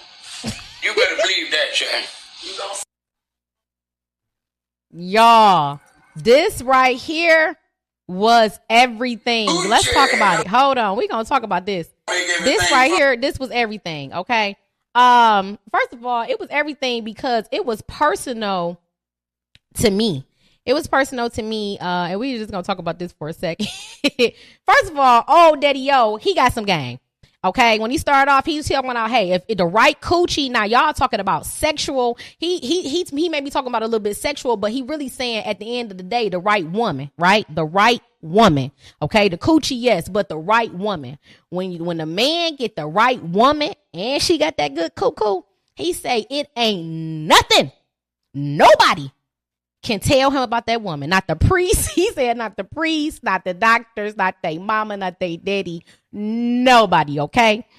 You better believe that, child. Y'all, this right here was everything. Let's talk about it. Hold on. We're going to talk about this. This right here, this was everything, okay? Um, first of all, it was everything because it was personal to me. It was personal to me, uh, and we are just gonna talk about this for a second. (laughs) First of all, oh Daddy Yo, he got some game. Okay, when he started off, he was talking about, hey, if, if the right coochie, now y'all talking about sexual. He he he he may be talking about a little bit sexual, but he really saying at the end of the day, the right woman, right? The right woman. Okay, the coochie, yes, but the right woman. When you when the man get the right woman and she got that good cuckoo, he say it ain't nothing. Nobody can tell him about that woman. Not the priest. (laughs) He said not the priest, not the doctors, not they mama, not they daddy. Nobody, okay? (laughs)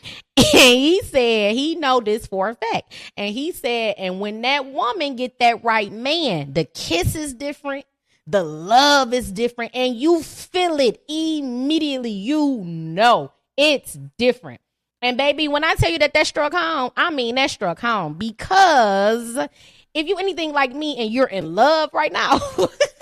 And he said he know this for a fact. And he said, and when that woman get that right man, the kiss is different. The love is different and you feel it immediately. You know it's different. And baby, when I tell you that that struck home, I mean that struck home because if you anything like me and you're in love right now,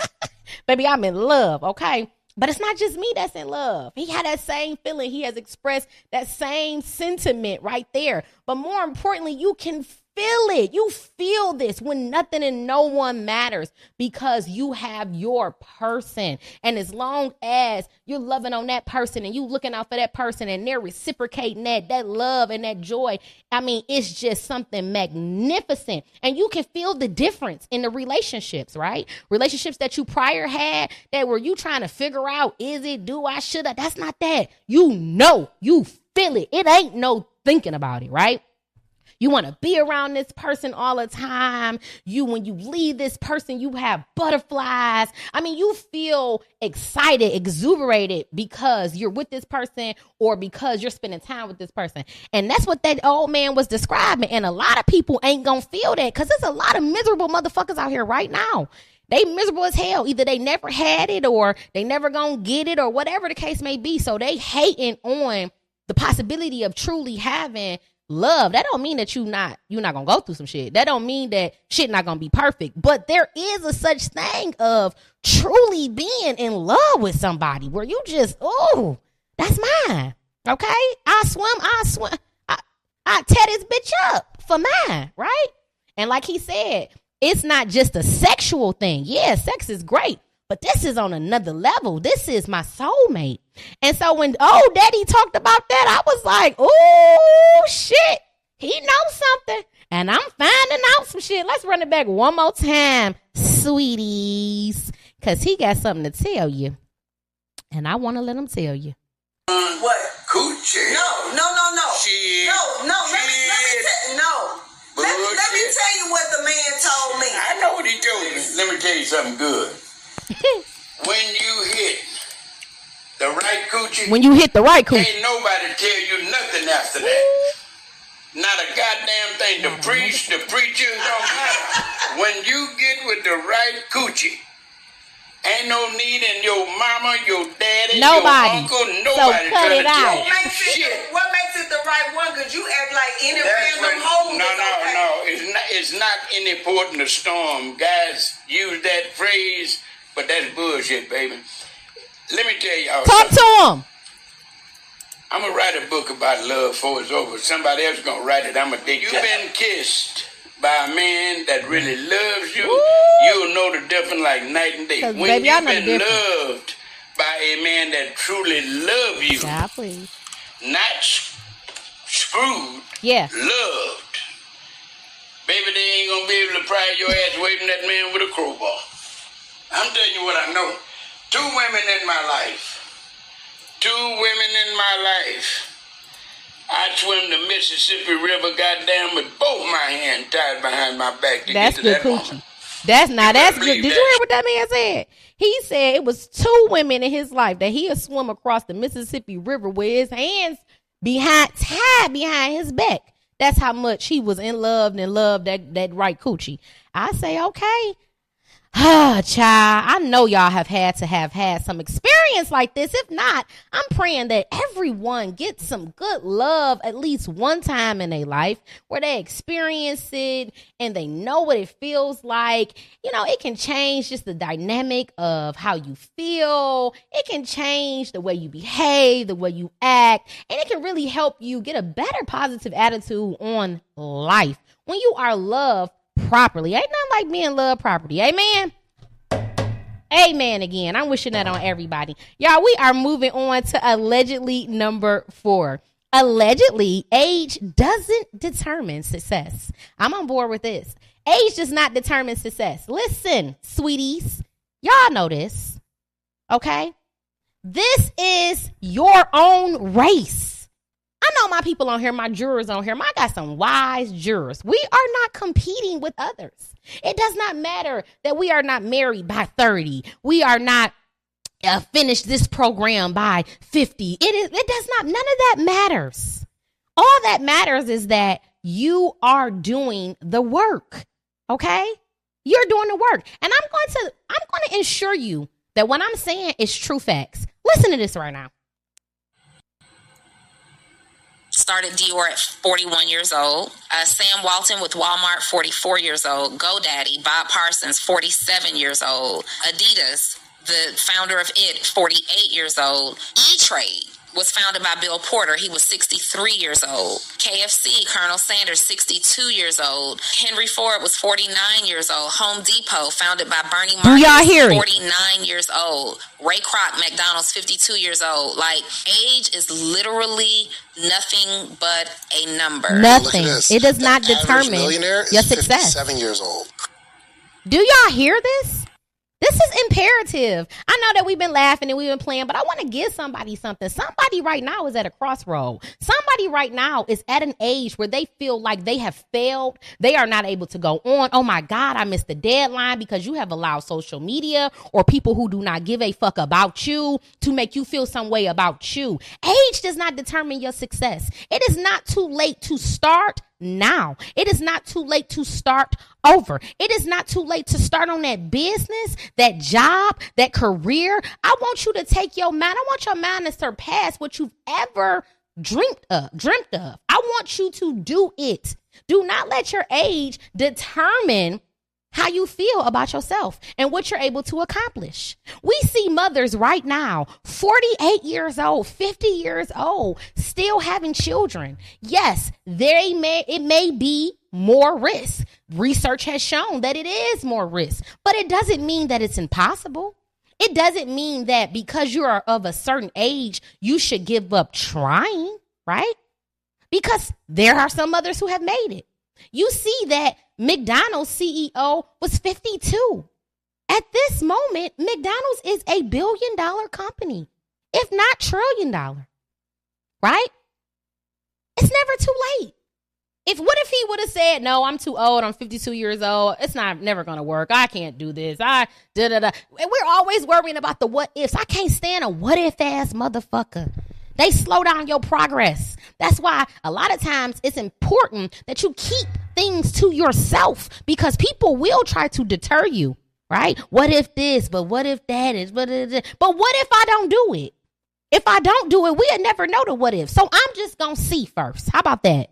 (laughs) baby, I'm in love, okay? But it's not just me that's in love. He had that same feeling. He has expressed that same sentiment right there. but more importantly, you can feel it. You feel this when nothing and no one matters because you have your person. And as long as you're loving on that person and you looking out for that person and they're reciprocating that, that love and that joy, I mean, it's just something magnificent. And you can feel the difference in the relationships, right? Relationships that you prior had that were you trying to figure out, is it, do I, should I? That's not that. You know, you feel it. It ain't no thinking about it, right? You want to be around this person all the time. You, when you leave this person, you have butterflies. I mean, you feel excited, exuberated because you're with this person or because you're spending time with this person. And that's what that old man was describing. And a lot of people ain't going to feel that because there's a lot of miserable motherfuckers out here right now. They miserable as hell. Either they never had it or they never gonna get it or whatever the case may be. So they hating on the possibility of truly having love that don't mean that you not you're not gonna go through some shit. That don't mean that shit not gonna be perfect. But there is a such thing of truly being in love with somebody where you just oh that's mine okay? I swim i swim i, I tear this bitch up for mine right? And like he said it's not just a sexual thing. Yeah sex is great but this is on another level. This is my soulmate. And so when old daddy talked about that, I was like, oh shit, he knows something. And I'm finding out some shit. Let's run it back one more time, sweeties. Cause he got something to tell you. And I want to let him tell you. What? Coochie. No, no, no, no. Shit. No, no. Let me, let me tell no. Let me, let me tell you what the man told me. I know what he told me. Let me tell you something good. (laughs) when you hit the right coochie, When you hit the right coochie. Ain't nobody tell you nothing after that. Not a goddamn thing. The mm-hmm. priest, the preacher, it don't matter. When you get with the right coochie, ain't no need in your mama, your daddy, Nobody. your uncle, So nobody cut trying it to out. tell What makes it, shit. what makes it the right one? Because you act like any That's random when- hole no, no, okay. no. It's not. It's not any port in the storm. Guys use that phrase, but that's bullshit, baby. Let me tell y'all. Talk something. to him. I'm gonna write a book about love before it's over. Somebody else gonna write it. I'm a dick. You've been kissed by a man that really loves you. You'll know the difference like night and day. When baby, you've know the been difference. loved by a man that truly loves you, Yeah, please. not screwed, Yeah. loved. Baby, they ain't gonna be able to pry your ass away from that man with a crowbar. I'm telling you what I know. Two women in my life. Two women in my life. I swim the Mississippi River, goddamn, with both my hands tied behind my back to That's get to good that coochie. woman. That's not that's good. Did you hear what that man said? He said it was two women in his life that he had swum across the Mississippi River with his hands behind tied behind his back. That's how much he was in love and loved that that right coochie. I say, okay. Ah, child, I know y'all have had to have had some experience like this. If not, I'm praying that everyone gets some good love at least one time in their life where they experience it and they know what it feels like. You know, it can change just the dynamic of how you feel. It can change the way you behave, the way you act, and it can really help you get a better positive attitude on life when you are loved properly. Ain't nothing like being loved properly. Amen. Amen again. I'm wishing that on everybody. Y'all, we are moving on to allegedly number four. Allegedly, age doesn't determine success. I'm on board with this. Age does not determine success. Listen, sweeties, y'all know this. Okay? This is your own race. I know my people on here, my jurors on here. I got some wise jurors. We are not competing with others. It does not matter that we are not married by 30. We are not uh, finished this program by 50. It is it does not none of that matters. All that matters is that you are doing the work. Okay? You're doing the work. And I'm going to I'm going to ensure you that what I'm saying is true facts. Listen to this right now. Started Dior at 41 years old. Uh, Sam Walton with Walmart, 44 years old. GoDaddy, Bob Parsons, 47 years old. Adidas, the founder of it, 48 years old. E Trade, was founded by Bill Porter. He was 63 years old. KFC, Colonel Sanders, 62 years old. Henry Ford was 49 years old. Home Depot, founded by Bernie Do Marcus, y'all hear it? 49 years old. Ray Kroc, McDonald's, 52 years old. Like, age is literally nothing but a number. Nothing. Look. It does not The average determine millionaire is your success. 57 years old. Do y'all hear this? This is imperative. I know that we've been laughing and we've been playing, but I want to give somebody something. Somebody right now is at a crossroad. Somebody right now is at an age where they feel like they have failed. They are not able to go on. Oh my God, I missed the deadline because you have allowed social media or people who do not give a fuck about you to make you feel some way about you. Age does not determine your success. It is not too late to start now. It is not too late to start over. It is not too late to start on that business, that job, that career. I want you to take your mind. I want your mind to surpass what you've ever dreamt of, dreamt of. I want you to do it. Do not let your age determine how you feel about yourself and what you're able to accomplish. We see mothers right now, 48 years old, 50 years old, still having children. Yes, they may it may be more risk. Research has shown that it is more risk, but it doesn't mean that it's impossible. It doesn't mean that because you are of a certain age, you should give up trying, right? Because there are some mothers who have made it. You see that McDonald's CEO was 52. At this moment, McDonald's is a billion dollar company, if not trillion dollar. Right? It's never too late. If what if he would have said, "No, I'm too old. I'm 52 years old. It's not never going to work. I can't do this. I da da da." We're always worrying about the what ifs. I can't stand a what if ass motherfucker. They slow down your progress. That's why a lot of times it's important that you keep things to yourself because people will try to deter you, right? What if this, but what if that is, but but what if I don't do it? If I don't do it, we'll never know the what if. So I'm just gonna see first. How about that?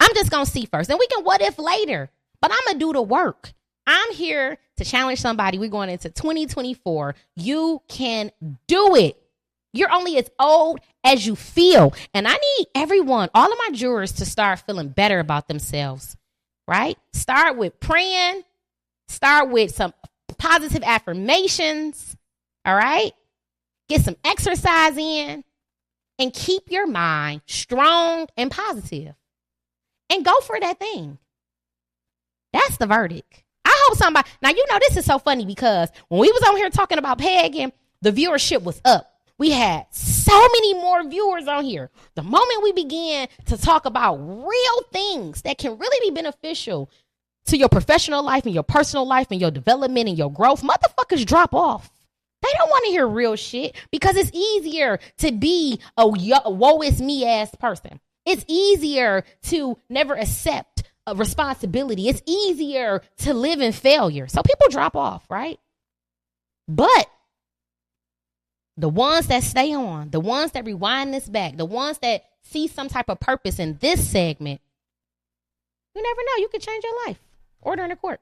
I'm just gonna see first, and we can what if later. But I'm gonna do the work. I'm here to challenge somebody. We're going into 2024. You can do it. You're only as old as you feel. And I need everyone, all of my jurors, to start feeling better about themselves, right? Start with praying, start with some positive affirmations, all right? Get some exercise in and keep your mind strong and positive and go for that thing. That's the verdict. I hope somebody, now you know, this is so funny because when we was on here talking about pegging, the viewership was up we had so many more viewers on here. The moment we began to talk about real things that can really be beneficial to your professional life and your personal life and your development and your growth, motherfuckers drop off. They don't want to hear real shit because it's easier to be a woe is me ass person. It's easier to never accept a responsibility. It's easier to live in failure. So people drop off, right? But the ones that stay on, the ones that rewind this back, the ones that see some type of purpose in this segment, you never know. You could change your life. Order in the court.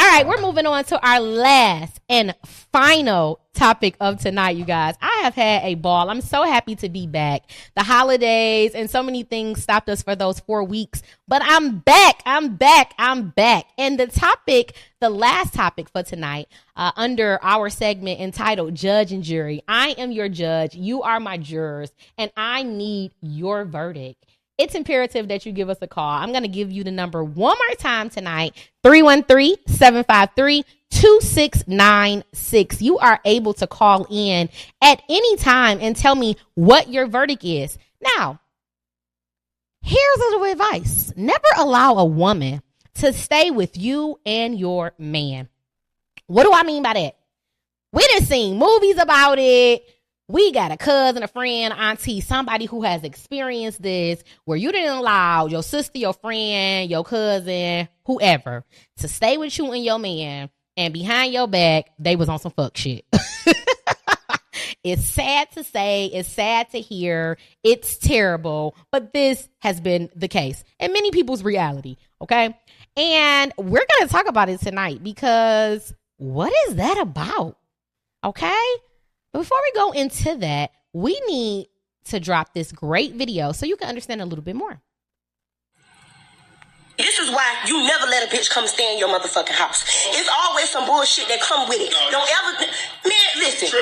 All right, we're moving on to our last and final topic of tonight, you guys. I have had a ball. I'm so happy to be back. The holidays and so many things stopped us for those four weeks, but I'm back. I'm back. I'm back. And the topic, the last topic for tonight, uh, under our segment entitled Judge and Jury, I am your judge. You are my jurors, and I need your verdict it's imperative that you give us a call. I'm going to give you the number one more time tonight 313 753 2696. You are able to call in at any time and tell me what your verdict is. Now, here's a little advice never allow a woman to stay with you and your man. What do I mean by that? We done seen movies about it we got a cousin, a friend, auntie, somebody who has experienced this where you didn't allow your sister, your friend, your cousin, whoever to stay with you and your man and behind your back, they was on some fuck shit. (laughs) it's sad to say, it's sad to hear, it's terrible, but this has been the case and many people's reality, okay? And we're going to talk about it tonight because what is that about? Okay? Before we go into that, we need to drop this great video so you can understand a little bit more. This is why you never let a bitch come stay in your motherfucking house. It's always some bullshit that come with it. Don't ever, man. Listen,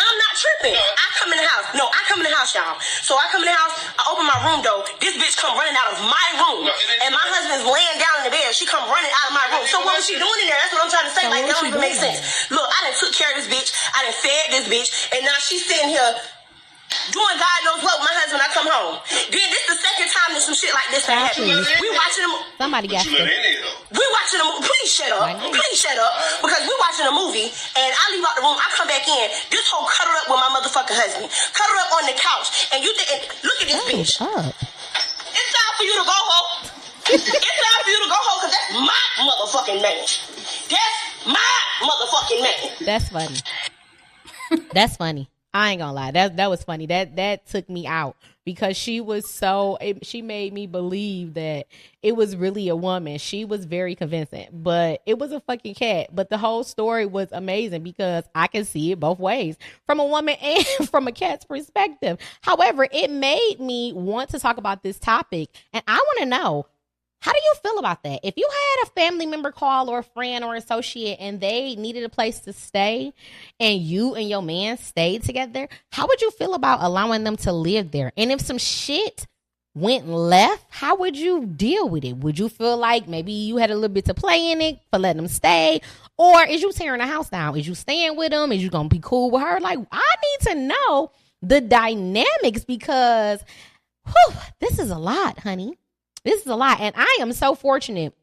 I'm not tripping. I come in the house. No, I come in the house, y'all. So I come in the house. I open my room door. This bitch come running out of my room, and my husband's laying down in the bed. She come running out of my room. So what was she doing in there? That's what I'm trying to say. Like what that was don't even make doing sense. Look, I done took care of this bitch. I done fed this bitch, and now she's sitting here doing God knows what with my husband. I come home. Then this the second time that some shit like this done happened. We watching them. Somebody got to. We watching a movie. Please shut up. Please shut up. Because we watching a movie and I leave out the room. I come back in. This whole cuddled up with my motherfucking husband. Cuddled up on the couch. And you think, and look at this bitch. Up. It's time for you to go home. it's time for you to go home because that's my motherfucking man. That's my motherfucking man. That's funny. That's funny. I ain't gonna lie. That that was funny. That that took me out because she was so. It, she made me believe that it was really a woman. She was very convincing, but it was a fucking cat. But the whole story was amazing because I can see it both ways from a woman (laughs) and from a cat's perspective. However, it made me want to talk about this topic, and I want to know how do you feel about that? If you had a family member call or a friend or associate and they needed a place to stay and you and your man stayed together, how would you feel about allowing them to live there? And if some shit went left, how would you deal with it? Would you feel like maybe you had a little bit to play in it for letting them stay? Or is you tearing the house down? Is you staying with them? Is you to be cool with her? Like, I need to know the dynamics because whew, this is a lot, honey. This is a lot. And I am so fortunate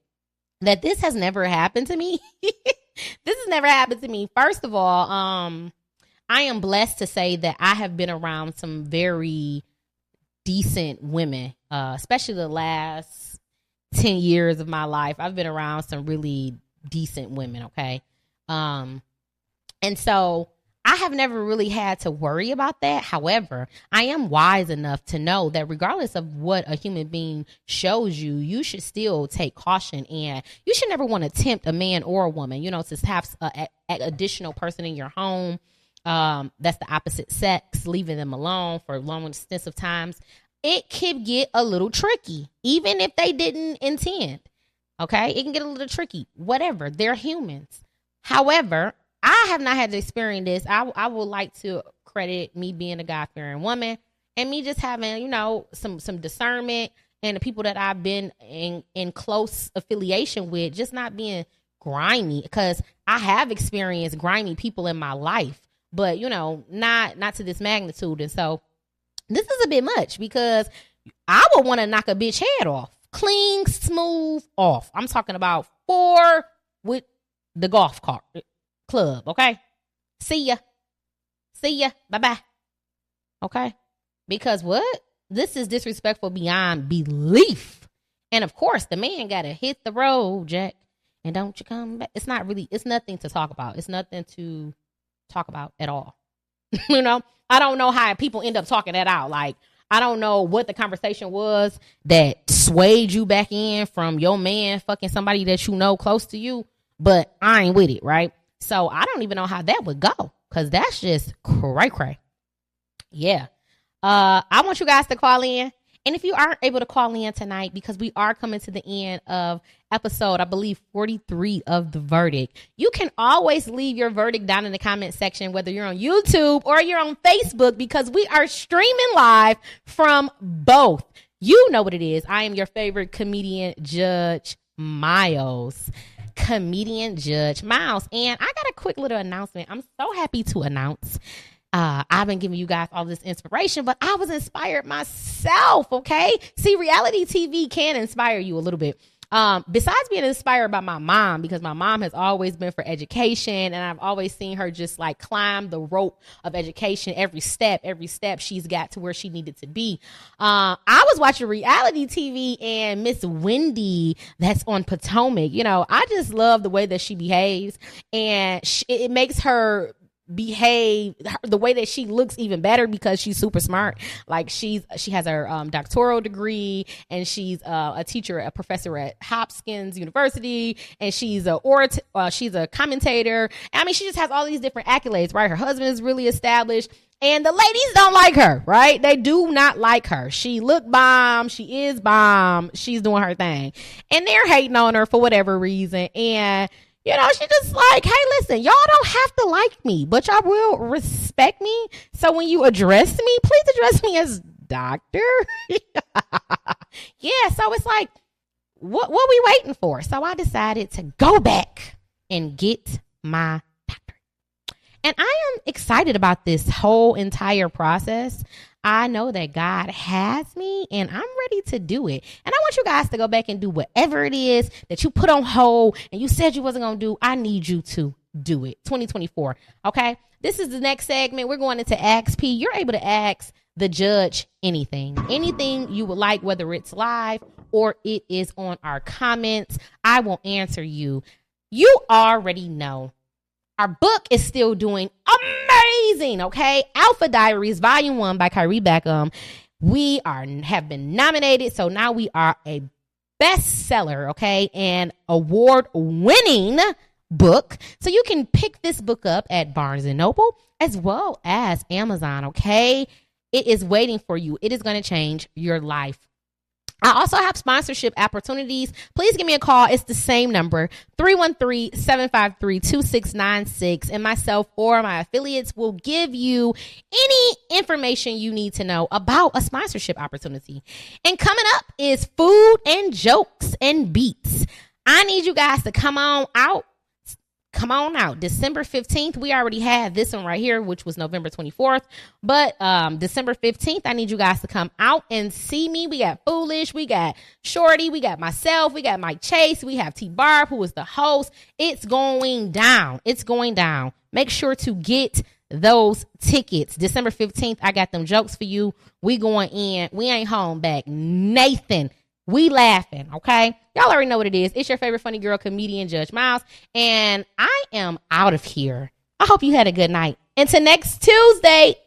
that this has never happened to me. (laughs) this has never happened to me. First of all, um, I am blessed to say that I have been around some very decent women, uh, especially the last 10 years of my life. I've been around some really decent women, okay? Um, and so I have never really had to worry about that. However, I am wise enough to know that regardless of what a human being shows you, you should still take caution and you should never want to tempt a man or a woman, you know, to have an additional person in your home um, that's the opposite sex, leaving them alone for long extensive times. It could get a little tricky, even if they didn't intend. Okay, it can get a little tricky. Whatever, they're humans. However, I have not had to experience this. I I would like to credit me being a God fearing woman and me just having you know some some discernment and the people that I've been in in close affiliation with just not being grimy because I have experienced grimy people in my life, but you know not not to this magnitude. And so this is a bit much because I would want to knock a bitch head off, clean, smooth off. I'm talking about four with the golf cart club, okay? See ya. See ya. Bye bye. Okay? Because what? This is disrespectful beyond belief. And of course, the man got to hit the road, Jack. And don't you come back. It's not really, it's nothing to talk about. It's nothing to talk about at all. (laughs) you know, I don't know how people end up talking that out. Like, I don't know what the conversation was that swayed you back in from your man fucking somebody that you know close to you, but I ain't with it, right? So I don't even know how that would go because that's just cray cray. Yeah. Uh, I want you guys to call in. And if you aren't able to call in tonight, because we are coming to the end of episode, I believe 43 of the verdict, you can always leave your verdict down in the comment section, whether you're on YouTube or you're on Facebook, because we are streaming live from both. You know what it is. I am your favorite comedian, Judge Miles comedian Judge Miles. And I got a quick little announcement. I'm so happy to announce. Uh, I've been giving you guys all this inspiration, but I was inspired myself. Okay. See, reality TV can inspire you a little bit. Um, besides being inspired by my mom, because my mom has always been for education and I've always seen her just like climb the rope of education every step, every step she's got to where she needed to be. Uh, I was watching reality TV and Miss Wendy that's on Potomac. You know, I just love the way that she behaves and she, it makes her behave the way that she looks even better because she's super smart like she's she has her um, doctoral degree and she's uh, a teacher a professor at hopkins university and she's a orat- uh, she's a commentator i mean she just has all these different accolades right her husband is really established and the ladies don't like her, right? They do not like her. She look bomb. She is bomb. She's doing her thing. And they're hating on her for whatever reason. And, you know, she just like, hey, listen, y'all don't have to like me, but y'all will respect me. So when you address me, please address me as doctor. (laughs) yeah. So it's like, what, what we waiting for? So I decided to go back and get my doctorate. and I am excited about this whole entire process. I know that God has me and I'm ready to do it. And I want you guys to go back and do whatever it is that you put on hold and you said you wasn't going to do. I need you to do it. 2024. Okay. This is the next segment. We're going into Ask P. You're able to ask the judge anything, anything you would like, whether it's live or it is on our comments. I will answer you. You already know our book is still doing amazing. Okay, Alpha Diaries, Volume One by Kyrie Beckham. We are have been nominated, so now we are a bestseller. Okay, and award winning book. So you can pick this book up at Barnes and Noble as well as Amazon. Okay, it is waiting for you. It is going to change your life. I also have sponsorship opportunities. Please give me a call. It's the same number, 313-753-2696. And myself or my affiliates will give you any information you need to know about a sponsorship opportunity. And coming up is food and jokes and beats. I need you guys to come on out come on out. December 15th, we already had this one right here, which was November 24th. But um, December 15th, I need you guys to come out and see me. We got Foolish, we got Shorty, we got myself, we got Mike Chase, we have T Barb, who is the host. It's going down. It's going down. Make sure to get those tickets. December 15th, I got them jokes for you. We going in. We ain't home back. Nathan. We laughing, okay? Y'all already know what it is. It's your favorite funny girl comedian, Judge Miles, and I am out of here. I hope you had a good night. Until next Tuesday.